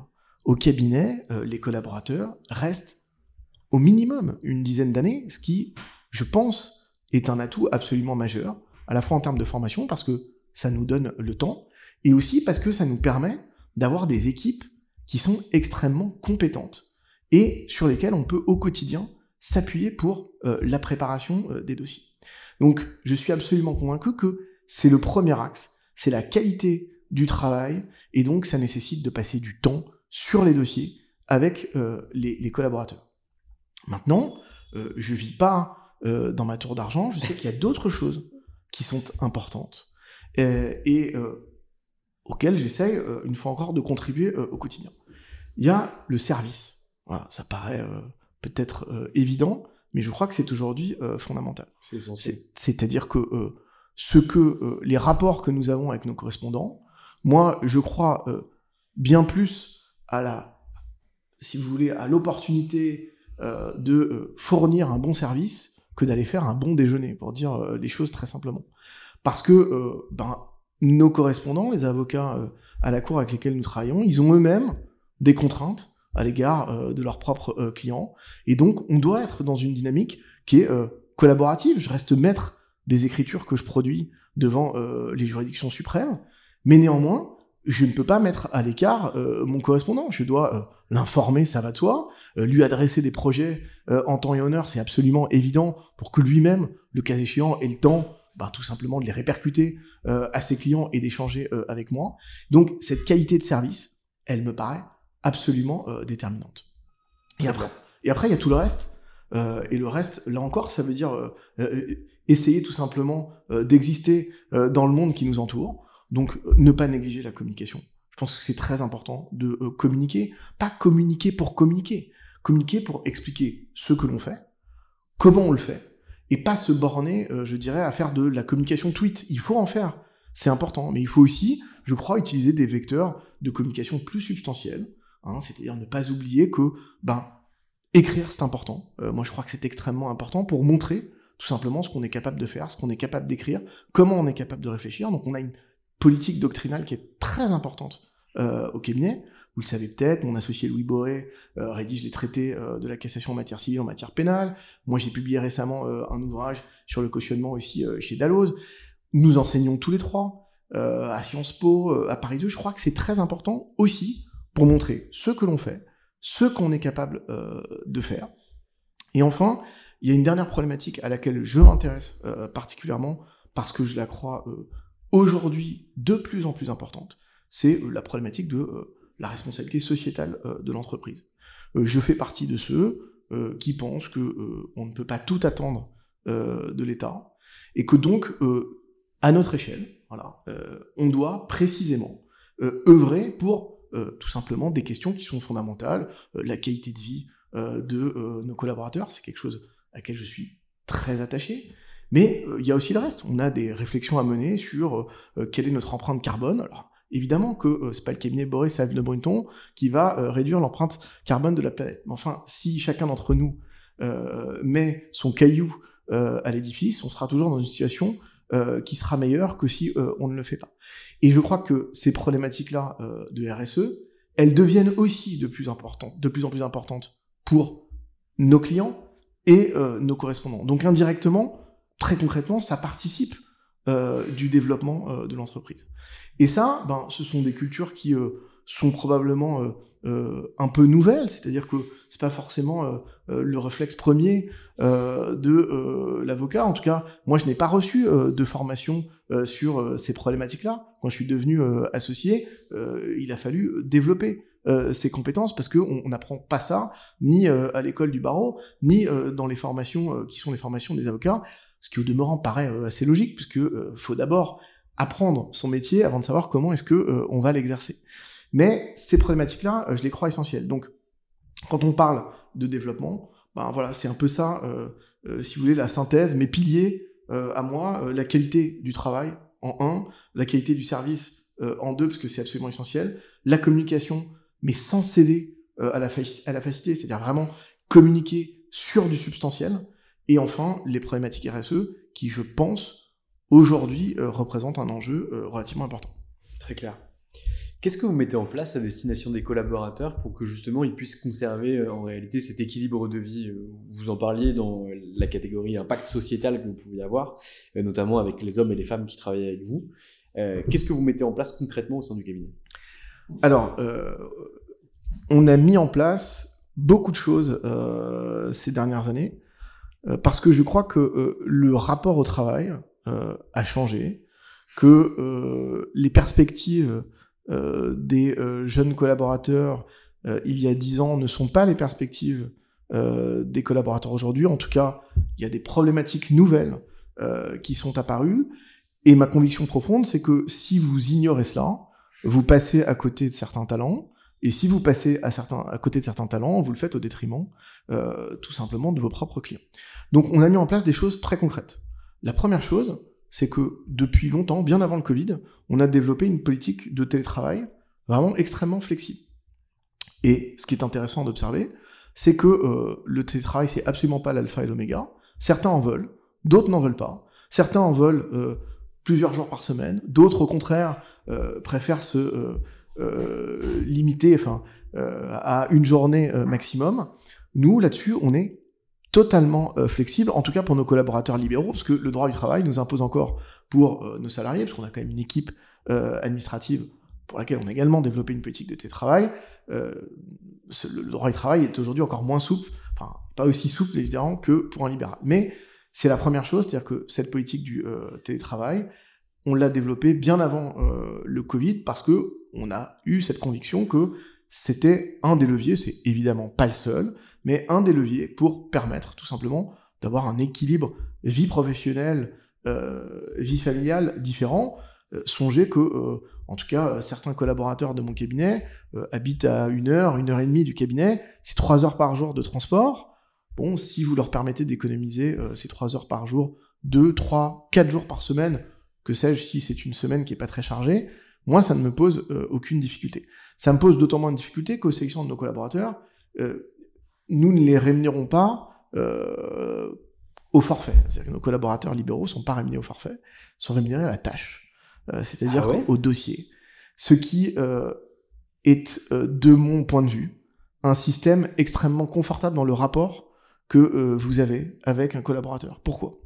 Au cabinet, les collaborateurs restent au minimum une dizaine d'années, ce qui, je pense, est un atout absolument majeur, à la fois en termes de formation, parce que ça nous donne le temps, et aussi parce que ça nous permet d'avoir des équipes qui sont extrêmement compétentes et sur lesquelles on peut au quotidien s'appuyer pour euh, la préparation euh, des dossiers. Donc je suis absolument convaincu que c'est le premier axe, c'est la qualité du travail et donc ça nécessite de passer du temps sur les dossiers avec euh, les, les, collaborateurs. Maintenant, je vis pas dans ma tour d'argent, je sais qu'il y a d'autres choses qui sont importantes et auquel j'essaye, une fois encore, de contribuer au quotidien. Il y a le service. Voilà, ça paraît euh, peut-être évident, mais je crois que c'est aujourd'hui fondamental.
C'est essentiel.
C'est-à-dire que ce que les rapports que nous avons avec nos correspondants, moi, je crois bien plus à la, si vous voulez, à l'opportunité de fournir un bon service que d'aller faire un bon déjeuner, pour dire les choses très simplement. Parce que, ben, nos correspondants, les avocats euh, à la cour avec lesquels nous travaillons, ils ont eux-mêmes des contraintes à l'égard euh, de leurs propres euh, clients. Et donc, on doit être dans une dynamique qui est collaborative. Je reste maître des écritures que je produis devant les juridictions suprêmes, mais néanmoins, je ne peux pas mettre à l'écart mon correspondant. Je dois l'informer, ça va soi, lui adresser des projets en temps et en heure, c'est absolument évident pour que lui-même, le cas échéant, ait le temps bah, tout simplement de les répercuter euh, à ses clients et d'échanger euh, avec moi. Donc cette qualité de service, elle me paraît absolument euh, déterminante. Et après, et après, il y a tout le reste. Euh, et le reste, là encore, ça veut dire euh, essayer tout simplement d'exister dans le monde qui nous entoure. Donc ne pas négliger la communication. Je pense que c'est très important de communiquer, pas communiquer pour communiquer, communiquer pour expliquer ce que l'on fait, comment on le fait, et pas se borner, je dirais, à faire de la communication tweet. Il faut en faire, c'est important, mais il faut aussi, je crois, utiliser des vecteurs de communication plus substantiels, hein, c'est-à-dire ne pas oublier que, ben, écrire c'est important. moi, je crois que c'est extrêmement important pour montrer tout simplement ce qu'on est capable de faire, ce qu'on est capable d'écrire, comment on est capable de réfléchir. Donc, on a une politique doctrinale qui est très importante euh, au cabinet. Vous le savez peut-être, mon associé Louis Boré euh, rédige les traités euh, de la cassation en matière civile, en matière pénale. Moi, j'ai publié récemment un ouvrage sur le cautionnement aussi chez Dalloz. Nous enseignons tous les trois à Sciences Po, à Paris 2. Je crois que c'est très important aussi pour montrer ce que l'on fait, ce qu'on est capable de faire. Et enfin, il y a une dernière problématique à laquelle je m'intéresse particulièrement parce que je la crois aujourd'hui de plus en plus importante, c'est euh, la problématique de euh, la responsabilité sociétale euh, de l'entreprise. je fais partie de ceux qui pensent que on ne peut pas tout attendre de l'État et que donc à notre échelle, voilà, on doit précisément œuvrer pour tout simplement des questions qui sont fondamentales, la qualité de vie de nos collaborateurs, c'est quelque chose à laquelle je suis très attaché, mais euh, il y a aussi le reste. On a des réflexions à mener sur euh, euh, quelle est notre empreinte carbone. Alors, évidemment que c'est pas le cabinet Boris Save de Brunton qui va réduire l'empreinte carbone de la planète. Mais enfin, si chacun d'entre nous met son caillou à l'édifice, on sera toujours dans une situation qui sera meilleure que si on ne le fait pas. Et je crois que ces problématiques-là de RSE, elles deviennent aussi de plus, plus en plus importantes pour nos clients et nos correspondants. Donc indirectement, très concrètement, ça participe euh, du développement euh, de l'entreprise. Et ça, ben, ce sont des cultures qui euh, sont probablement un peu nouvelles, c'est-à-dire que c'est pas forcément le réflexe premier de l'avocat. En tout cas, moi, je n'ai pas reçu de formation sur ces problématiques-là. Quand je suis devenu associé, il a fallu développer ces compétences parce qu'on n'apprend pas ça ni à l'école du barreau, ni dans les formations qui sont les formations des avocats ce qui au demeurant paraît euh, assez logique, puisque euh, faut d'abord apprendre son métier avant de savoir comment est-ce que euh, on va l'exercer. Mais ces problématiques-là, je les crois essentielles. Donc, quand on parle de développement, ben voilà, c'est un peu ça, si vous voulez, la synthèse, mes piliers à moi, la qualité du travail en un, la qualité du service en deux, parce que c'est absolument essentiel, la communication, mais sans céder à, la facilité, c'est-à-dire vraiment communiquer sur du substantiel, et enfin, les problématiques RSE, qui, je pense, aujourd'hui, euh, représentent un enjeu euh, relativement important.
Très clair. Qu'est-ce que vous mettez en place à destination des collaborateurs pour que justement ils puissent conserver euh, en réalité cet équilibre de vie Vous en parliez dans la catégorie impact sociétal que vous pouvez avoir, notamment avec les hommes et les femmes qui travaillent avec vous. Qu'est-ce que vous mettez en place concrètement au sein du cabinet?
Alors, on a mis en place beaucoup de choses ces dernières années. Euh, parce que je crois que euh, le rapport au travail euh, a changé, que les perspectives des jeunes collaborateurs il y a dix ans ne sont pas les perspectives des collaborateurs aujourd'hui. En tout cas, il y a des problématiques nouvelles qui sont apparues. Et ma conviction profonde, c'est que si vous ignorez cela, vous passez à côté de certains talents, et si vous passez à, certains, à côté de certains talents, vous le faites au détriment euh, tout simplement de vos propres clients. Donc on a mis en place des choses très concrètes. La première chose, c'est que depuis longtemps, bien avant le Covid, on a développé une politique de télétravail vraiment extrêmement flexible. Et ce qui est intéressant d'observer, c'est que euh, le télétravail, c'est absolument pas l'alpha et l'oméga. Certains en veulent, d'autres n'en veulent pas. Certains en veulent euh, plusieurs jours par semaine, d'autres au contraire préfèrent se euh, limité enfin, euh, à une journée euh, maximum. Nous, là-dessus, on est totalement flexible, en tout cas pour nos collaborateurs libéraux, parce que le droit du travail nous impose encore pour nos salariés, parce qu'on a quand même une équipe administrative pour laquelle on a également développé une politique de télétravail. le droit du travail est aujourd'hui encore moins souple, enfin pas aussi souple évidemment que pour un libéral. Mais c'est la première chose, c'est-à-dire que cette politique du télétravail, on l'a développée bien avant le Covid parce que on a eu cette conviction que c'était un des leviers, c'est évidemment pas le seul, mais un des leviers pour permettre tout simplement d'avoir un équilibre vie professionnelle, euh, vie familiale différent. Euh, songez que, euh, en tout cas, certains collaborateurs de mon cabinet habitent à une heure, une heure et demie du cabinet, c'est trois heures par jour de transport. bon, si vous leur permettez d'économiser ces 3 heures par jour, 2, 3, 4 jours par semaine, que sais-je si c'est une semaine qui est pas très chargée, moi, ça ne me pose aucune difficulté. Ça me pose d'autant moins de difficulté qu'aux sélections de nos collaborateurs, nous ne les rémunérons pas au forfait. C'est-à-dire que nos collaborateurs libéraux sont pas rémunérés au forfait, sont rémunérés à la tâche, euh, c'est-à-dire
Ah
au dossier. Ce qui euh, est, euh, de mon point de vue, un système extrêmement confortable dans le rapport que euh, vous avez avec un collaborateur. Pourquoi?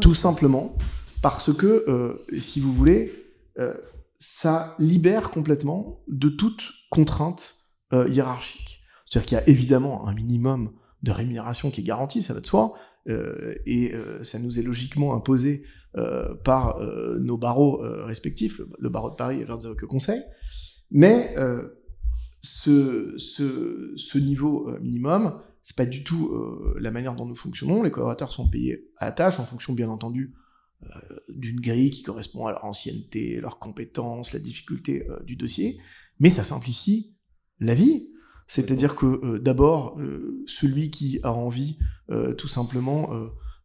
Tout simplement parce que, euh, si vous voulez, euh, ça libère complètement de toute contrainte euh, hiérarchique. C'est-à-dire qu'il y a évidemment un minimum de rémunération qui est garanti, ça va de soi, euh, et euh, ça nous est logiquement imposé euh, par nos barreaux respectifs, le, barreau de Paris et l'Ordre des conseils. Mais ce, ce, niveau minimum, c'est pas du tout la manière dont nous fonctionnons. Les collaborateurs sont payés à la tâche en fonction, bien entendu, d'une grille qui correspond à leur ancienneté, leurs compétences, la difficulté du dossier. Mais ça simplifie la vie. C'est-à-dire que euh, d'abord, euh, celui qui a envie euh, tout simplement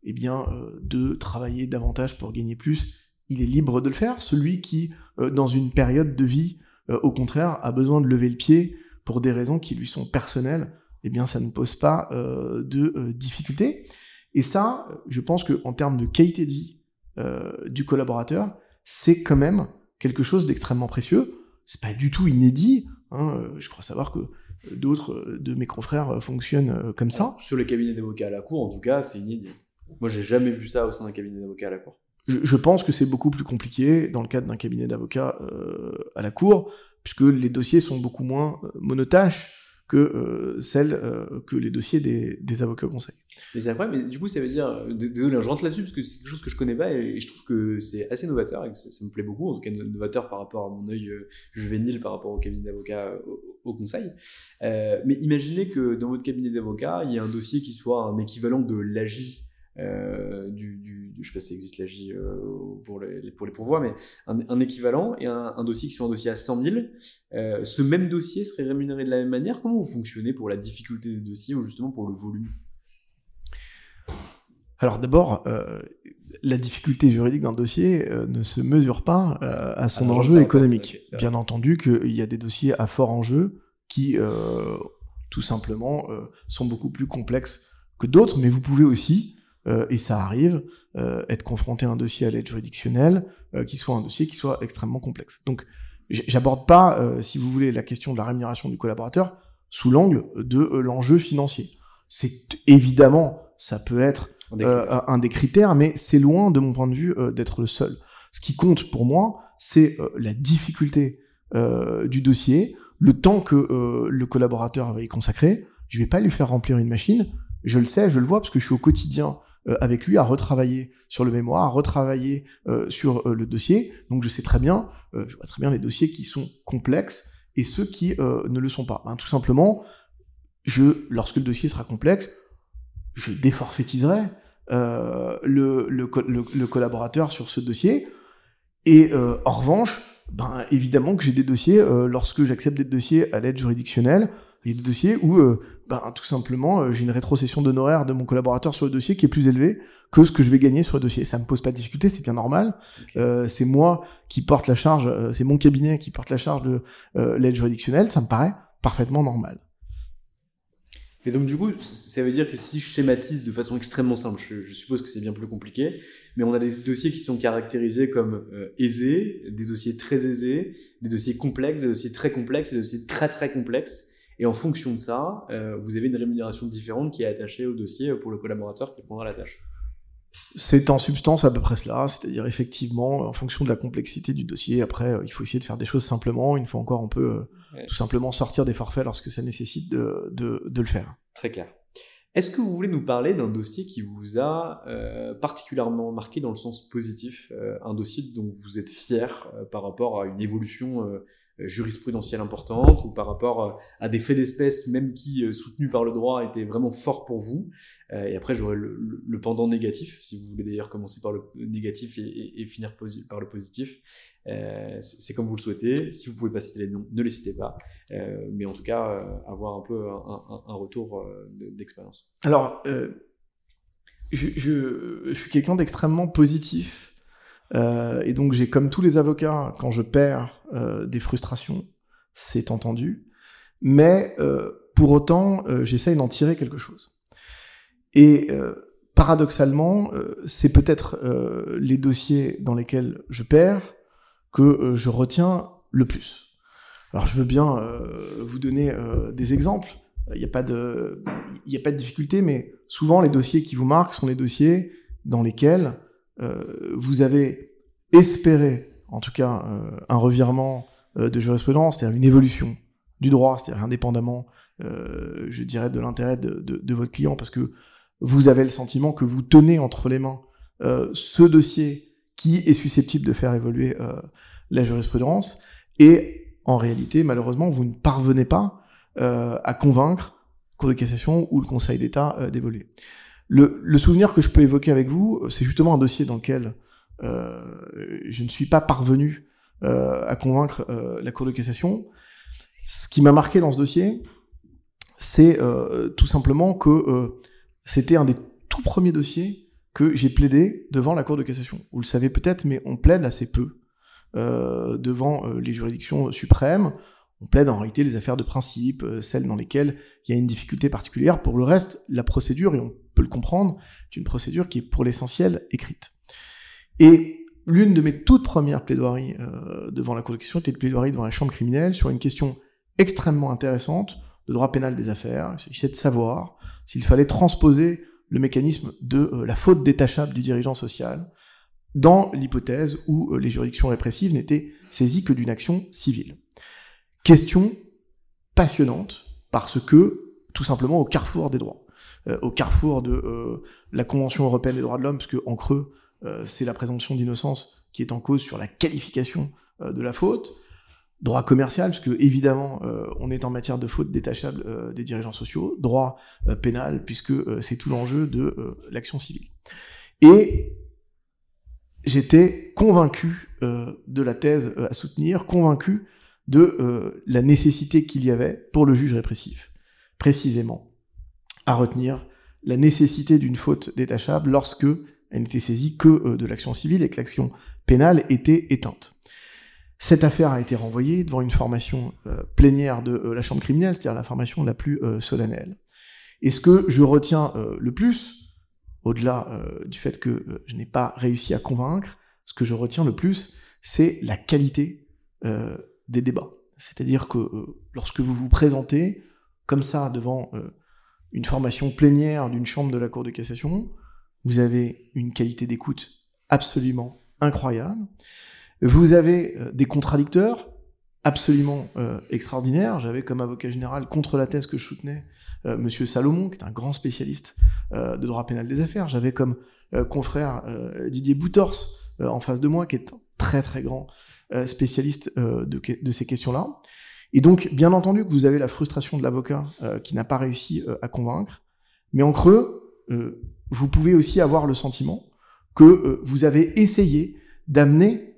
eh de travailler davantage pour gagner plus, il est libre de le faire. Celui qui, dans une période de vie, au contraire, a besoin de lever le pied pour des raisons qui lui sont personnelles, eh ça ne pose pas de euh, difficulté. Et ça, je pense que en termes de qualité de vie du collaborateur, c'est quand même quelque chose d'extrêmement précieux. C'est pas du tout inédit. hein, Je crois savoir que d'autres euh, de mes confrères euh, fonctionnent euh, comme ça.
Sur les cabinets d'avocats à la cour, en tout cas, c'est inédit. Moi, j'ai jamais vu ça au sein d'un cabinet d'avocats à la cour.
Je, je pense que c'est beaucoup plus compliqué dans le cadre d'un cabinet d'avocats euh, à la cour, puisque les dossiers sont beaucoup moins monotâches que euh, euh, que les dossiers des, des avocats conseils.
Mais c'est vrai, mais du coup, ça veut dire. euh, Désolé, je rentre là-dessus parce que c'est quelque chose que je connais pas et, je trouve que c'est assez novateur et que ça, me plaît beaucoup, en tout cas no- novateur par rapport à mon œil euh, juvénile par rapport au cabinet d'avocat euh, au, au conseil. Mais imaginez que dans votre cabinet d'avocat, il y a un dossier qui soit un équivalent de l'AGI. Euh, du, du, du- je sais pas si ça existe l'AGI euh, pour, les, pour les pourvois, mais un, un équivalent et un, un dossier qui soit un dossier à 100 000, euh, ce même dossier serait rémunéré de la même manière. Comment vous fonctionnez pour la difficulté des dossiers ou justement pour le volume?
Alors d'abord, euh, la difficulté juridique d'un dossier ne se mesure pas à son
Ah,
enjeu économique.
vrai.
Bien entendu qu'il y a des dossiers à fort enjeu qui, tout simplement, sont beaucoup plus complexes que d'autres, mais vous pouvez aussi, et ça arrive, euh, être confronté à un dossier à l'aide juridictionnelle euh, qui soit un dossier qui soit extrêmement complexe. Donc, j'aborde pas, euh, si vous voulez, la question de la rémunération du collaborateur sous l'angle de euh, l'enjeu financier. C'est évidemment, ça peut être
Un des
euh,
critères.
un des critères, mais c'est loin, de mon point de vue, euh, d'être le seul. Ce qui compte pour moi, c'est euh, la difficulté euh, du dossier, le temps que euh, le collaborateur va y consacrer. Je vais pas lui faire remplir une machine. Je le sais, je le vois, parce que je suis au quotidien euh, avec lui à retravailler sur le mémoire, à retravailler euh, sur euh, le dossier. Donc je sais très bien, euh, je vois très bien les dossiers qui sont complexes et ceux qui euh, ne le sont pas. Ben, tout simplement, je, lorsque le dossier sera complexe, je déforfaitiserai euh, le, le, co- le- le collaborateur sur ce dossier. Et euh, en revanche, ben, évidemment que j'ai des dossiers, euh, lorsque j'accepte des dossiers à l'aide juridictionnelle, il y a des dossiers où, euh, ben, tout simplement, euh, j'ai une rétrocession d'honoraires de mon collaborateur sur le dossier qui est plus élevée que ce que je vais gagner sur le dossier. Ça me pose pas de difficulté, c'est bien normal. Euh, c'est moi qui porte la charge, euh, c'est mon cabinet qui porte la charge de euh, l'aide juridictionnelle, ça me paraît parfaitement normal.
Et donc, du coup, ça veut dire que si je schématise de façon extrêmement simple, je, je suppose que c'est bien plus compliqué, mais on a des dossiers qui sont caractérisés comme euh, aisés, des dossiers très aisés, des dossiers complexes, des dossiers très complexes, des dossiers très très complexes. Et en fonction de ça, euh, vous avez une rémunération différente qui est attachée au dossier pour le collaborateur qui prendra la tâche.
C'est en substance à peu près cela, c'est-à-dire effectivement, en fonction de la complexité du dossier, après, euh, il faut essayer de faire des choses simplement. Une fois encore, on peut euh,
Ouais.
tout simplement sortir des forfaits lorsque ça nécessite de, de, de le faire.
Très clair. Est-ce que vous voulez nous parler d'un dossier qui vous a euh, particulièrement marqué dans le sens positif, euh, un dossier dont vous êtes fier euh, par rapport à une évolution euh, jurisprudentielles importantes ou par rapport à des faits d'espèce, même qui, soutenus par le droit, étaient vraiment forts pour vous. et après, j'aurai le, pendant négatif, si vous voulez d'ailleurs commencer par le négatif et, finir par le positif. c'est comme vous le souhaitez. Si vous pouvez pas citer les noms, ne les citez pas. mais en tout cas, avoir un peu un, retour d'expérience.
Alors, je, je, suis quelqu'un d'extrêmement positif. Euh, et donc j'ai comme tous les avocats, quand je perds euh, des frustrations, c'est entendu. Mais euh, pour autant, j'essaye d'en tirer quelque chose. Et paradoxalement, c'est peut-être les dossiers dans lesquels je perds que je retiens le plus. Alors je veux bien vous donner des exemples. Il n'y a pas de difficulté, mais souvent les dossiers qui vous marquent sont les dossiers dans lesquels euh, vous avez espéré, en tout cas, euh, un revirement euh, de jurisprudence, c'est-à-dire une évolution du droit, c'est-à-dire indépendamment, je dirais, de l'intérêt de, votre client, parce que vous avez le sentiment que vous tenez entre les mains ce dossier qui est susceptible de faire évoluer la jurisprudence, et en réalité, malheureusement, vous ne parvenez pas euh, à convaincre Cour de cassation ou le Conseil d'État euh, d'évoluer. Le, souvenir que je peux évoquer avec vous, c'est justement un dossier dans lequel euh, je ne suis pas parvenu euh, à convaincre euh, la Cour de cassation. Ce qui m'a marqué dans ce dossier, c'est tout simplement que c'était un des tout premiers dossiers que j'ai plaidé devant la Cour de cassation. Vous le savez peut-être, mais on plaide assez peu devant les juridictions suprêmes on plaide en réalité les affaires de principe, euh, celles dans lesquelles il y a une difficulté particulière. Pour le reste, la procédure, et on peut le comprendre, est une procédure qui est pour l'essentiel écrite. Et l'une de mes toutes premières plaidoiries euh, devant la Cour de question était une plaidoirie devant la Chambre criminelle sur une question extrêmement intéressante de droit pénal des affaires. Il s'agissait de savoir s'il fallait transposer le mécanisme de euh, la faute détachable du dirigeant social dans l'hypothèse où les juridictions répressives n'étaient saisies que d'une action civile. Question passionnante parce que, tout simplement, au carrefour des droits, euh, au carrefour de euh, la Convention européenne des droits de l'homme, parce que en creux, euh, c'est la présomption d'innocence qui est en cause sur la qualification de la faute, droit commercial, parce évidemment, on est en matière de faute détachable des dirigeants sociaux, droit pénal, puisque c'est tout l'enjeu de l'action civile. Et j'étais convaincu de la thèse à soutenir, convaincu de euh, la nécessité qu'il y avait pour le juge répressif, précisément, à retenir la nécessité d'une faute détachable lorsque elle n'était saisie que euh, de l'action civile et que l'action pénale était éteinte. Cette affaire a été renvoyée devant une formation euh, plénière de la chambre criminelle, c'est-à-dire la formation la plus solennelle. Et ce que je retiens le plus, au-delà du fait que je n'ai pas réussi à convaincre, ce que je retiens le plus, c'est la qualité des débats. C'est-à-dire que euh, lorsque vous vous présentez comme ça devant euh, une formation plénière d'une chambre de la Cour de cassation, vous avez une qualité d'écoute absolument incroyable. Vous avez euh, des contradicteurs absolument extraordinaires. J'avais comme avocat général contre la thèse que je soutenais Monsieur Salomon, qui est un grand spécialiste de droit pénal des affaires. J'avais comme confrère Didier Boutors en face de moi, qui est très très grand spécialiste euh, de, de, ces questions-là. Et donc, bien entendu que vous avez la frustration de l'avocat euh, qui n'a pas réussi à convaincre, mais en creux, vous pouvez aussi avoir le sentiment que vous avez essayé d'amener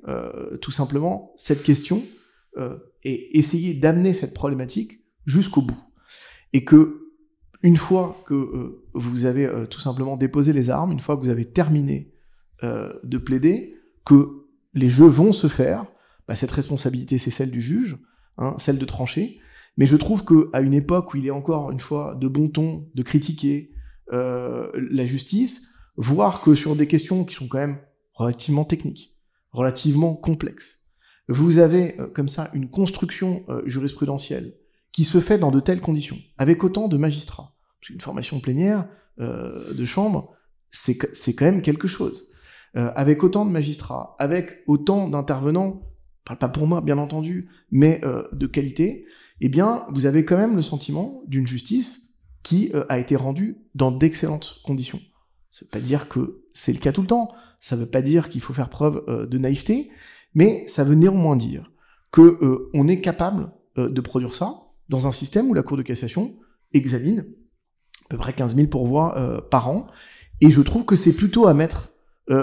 tout simplement cette question et essayer d'amener cette problématique jusqu'au bout. Et que une fois que vous avez tout simplement déposé les armes, une fois que vous avez terminé de plaider, que les jeux vont se faire, bah, cette responsabilité, c'est celle du juge, hein, celle de trancher. Mais je trouve que à une époque où il est encore une fois de bon ton de critiquer euh, la justice, voir que sur des questions qui sont quand même relativement techniques, relativement complexes, vous avez euh, comme ça une construction euh, jurisprudentielle qui se fait dans de telles conditions, avec autant de magistrats. Parce qu'une formation plénière de chambre, c'est quand même quelque chose. avec autant de magistrats, avec autant d'intervenants pas pour moi, bien entendu, mais euh, de qualité, eh bien, vous avez quand même le sentiment d'une justice qui euh, a été rendue dans d'excellentes conditions. Ça veut pas dire que c'est le cas tout le temps, ça veut pas dire qu'il faut faire preuve euh, de naïveté, mais ça veut néanmoins dire que euh, on est capable de produire ça dans un système où la Cour de cassation examine à peu près 15 000 pourvois par an. Et je trouve que c'est plutôt à mettre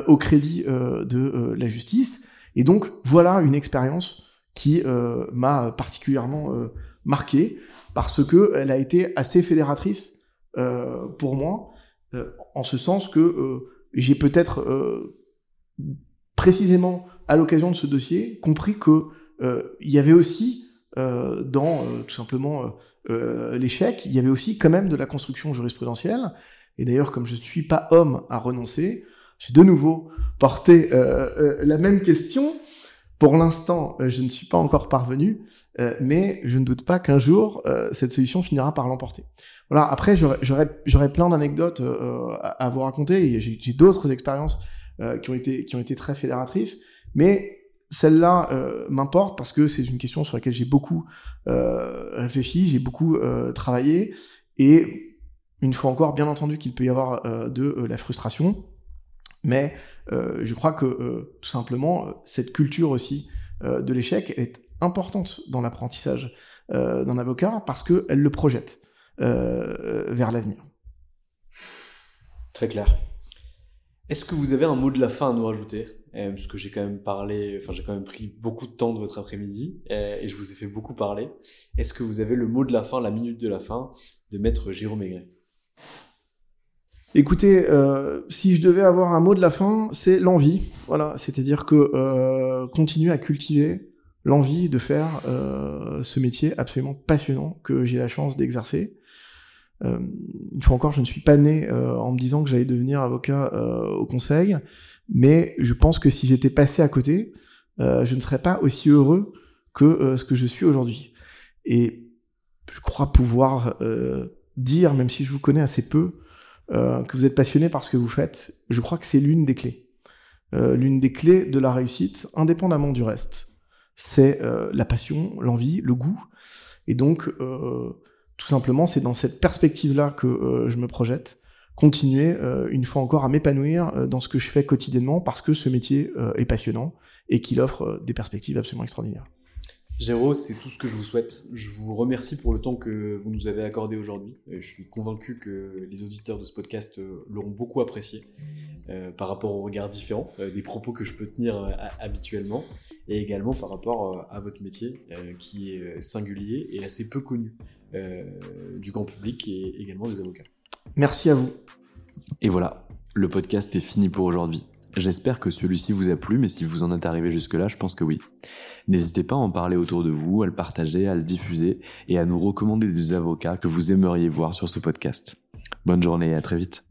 au crédit de la justice. Et donc, voilà une expérience qui euh, m'a particulièrement euh, marqué parce que elle a été assez fédératrice euh, pour moi, euh, en ce sens que j'ai peut-être précisément à l'occasion de ce dossier compris que il y avait aussi dans tout simplement l'échec, il y avait aussi quand même de la construction jurisprudentielle. Et d'ailleurs, comme je ne suis pas homme à renoncer, j'ai de nouveau porté euh, euh, la même question. Pour l'instant, euh, je ne suis pas encore parvenu, mais je ne doute pas qu'un jour, cette solution finira par l'emporter. Voilà. Après, j'aurais- plein d'anecdotes à, vous raconter. J'ai d'autres expériences qui ont été qui ont été très fédératrices, mais celle-là m'importe parce que c'est une question sur laquelle j'ai beaucoup réfléchi, j'ai beaucoup travaillé, et une fois encore, bien entendu qu'il peut y avoir de la frustration, mais euh, je crois que euh, tout simplement, euh, cette culture aussi de l'échec est importante dans l'apprentissage d'un avocat parce qu'elle le projette vers l'avenir.
Très clair. Est-ce que vous avez un mot de la fin à nous rajouter? Euh, Parce que j'ai quand même parlé, enfin j'ai quand même pris beaucoup de temps de votre après-midi euh, et je vous ai fait beaucoup parler. Est-ce que vous avez le mot de la fin, la minute de la fin de maître Jérôme Aigret?
Écoutez, euh, si je devais avoir un mot de la fin, c'est l'envie. Voilà, c'est-à-dire que euh, continuer à cultiver l'envie de faire euh, ce métier absolument passionnant que j'ai la chance d'exercer. Une fois encore, je ne suis pas né en me disant que j'allais devenir avocat au conseil, mais je pense que si j'étais passé à côté, je ne serais pas aussi heureux que ce que je suis aujourd'hui. Et je crois pouvoir dire, même si je vous connais assez peu, euh, que vous êtes passionné par ce que vous faites, je crois que c'est l'une des clés. Euh, l'une des clés de la réussite, indépendamment du reste. C'est euh, la passion, l'envie, le goût. Et donc, tout simplement, c'est dans cette perspective-là que je me projette. Continuer, une fois encore, à m'épanouir dans ce que je fais quotidiennement parce que ce métier est passionnant et qu'il offre des perspectives absolument extraordinaires.
Géraud, c'est tout ce que je vous souhaite. Je vous remercie pour le temps que vous nous avez accordé aujourd'hui. Euh, Je suis convaincu que les auditeurs de ce podcast euh, l'auront beaucoup apprécié euh, par rapport au regard différent euh, des propos que je peux tenir euh, habituellement et également par rapport euh, à votre métier euh, qui est singulier et assez peu connu euh, du grand public et également des avocats.
Merci à vous.
Et voilà, le podcast est fini pour aujourd'hui. J'espère que celui-ci vous a plu, mais si vous en êtes arrivé jusque-là, je pense que oui. N'hésitez pas à en parler autour de vous, à le partager, à le diffuser et à nous recommander des avocats que vous aimeriez voir sur ce podcast. Bonne journée et à très vite.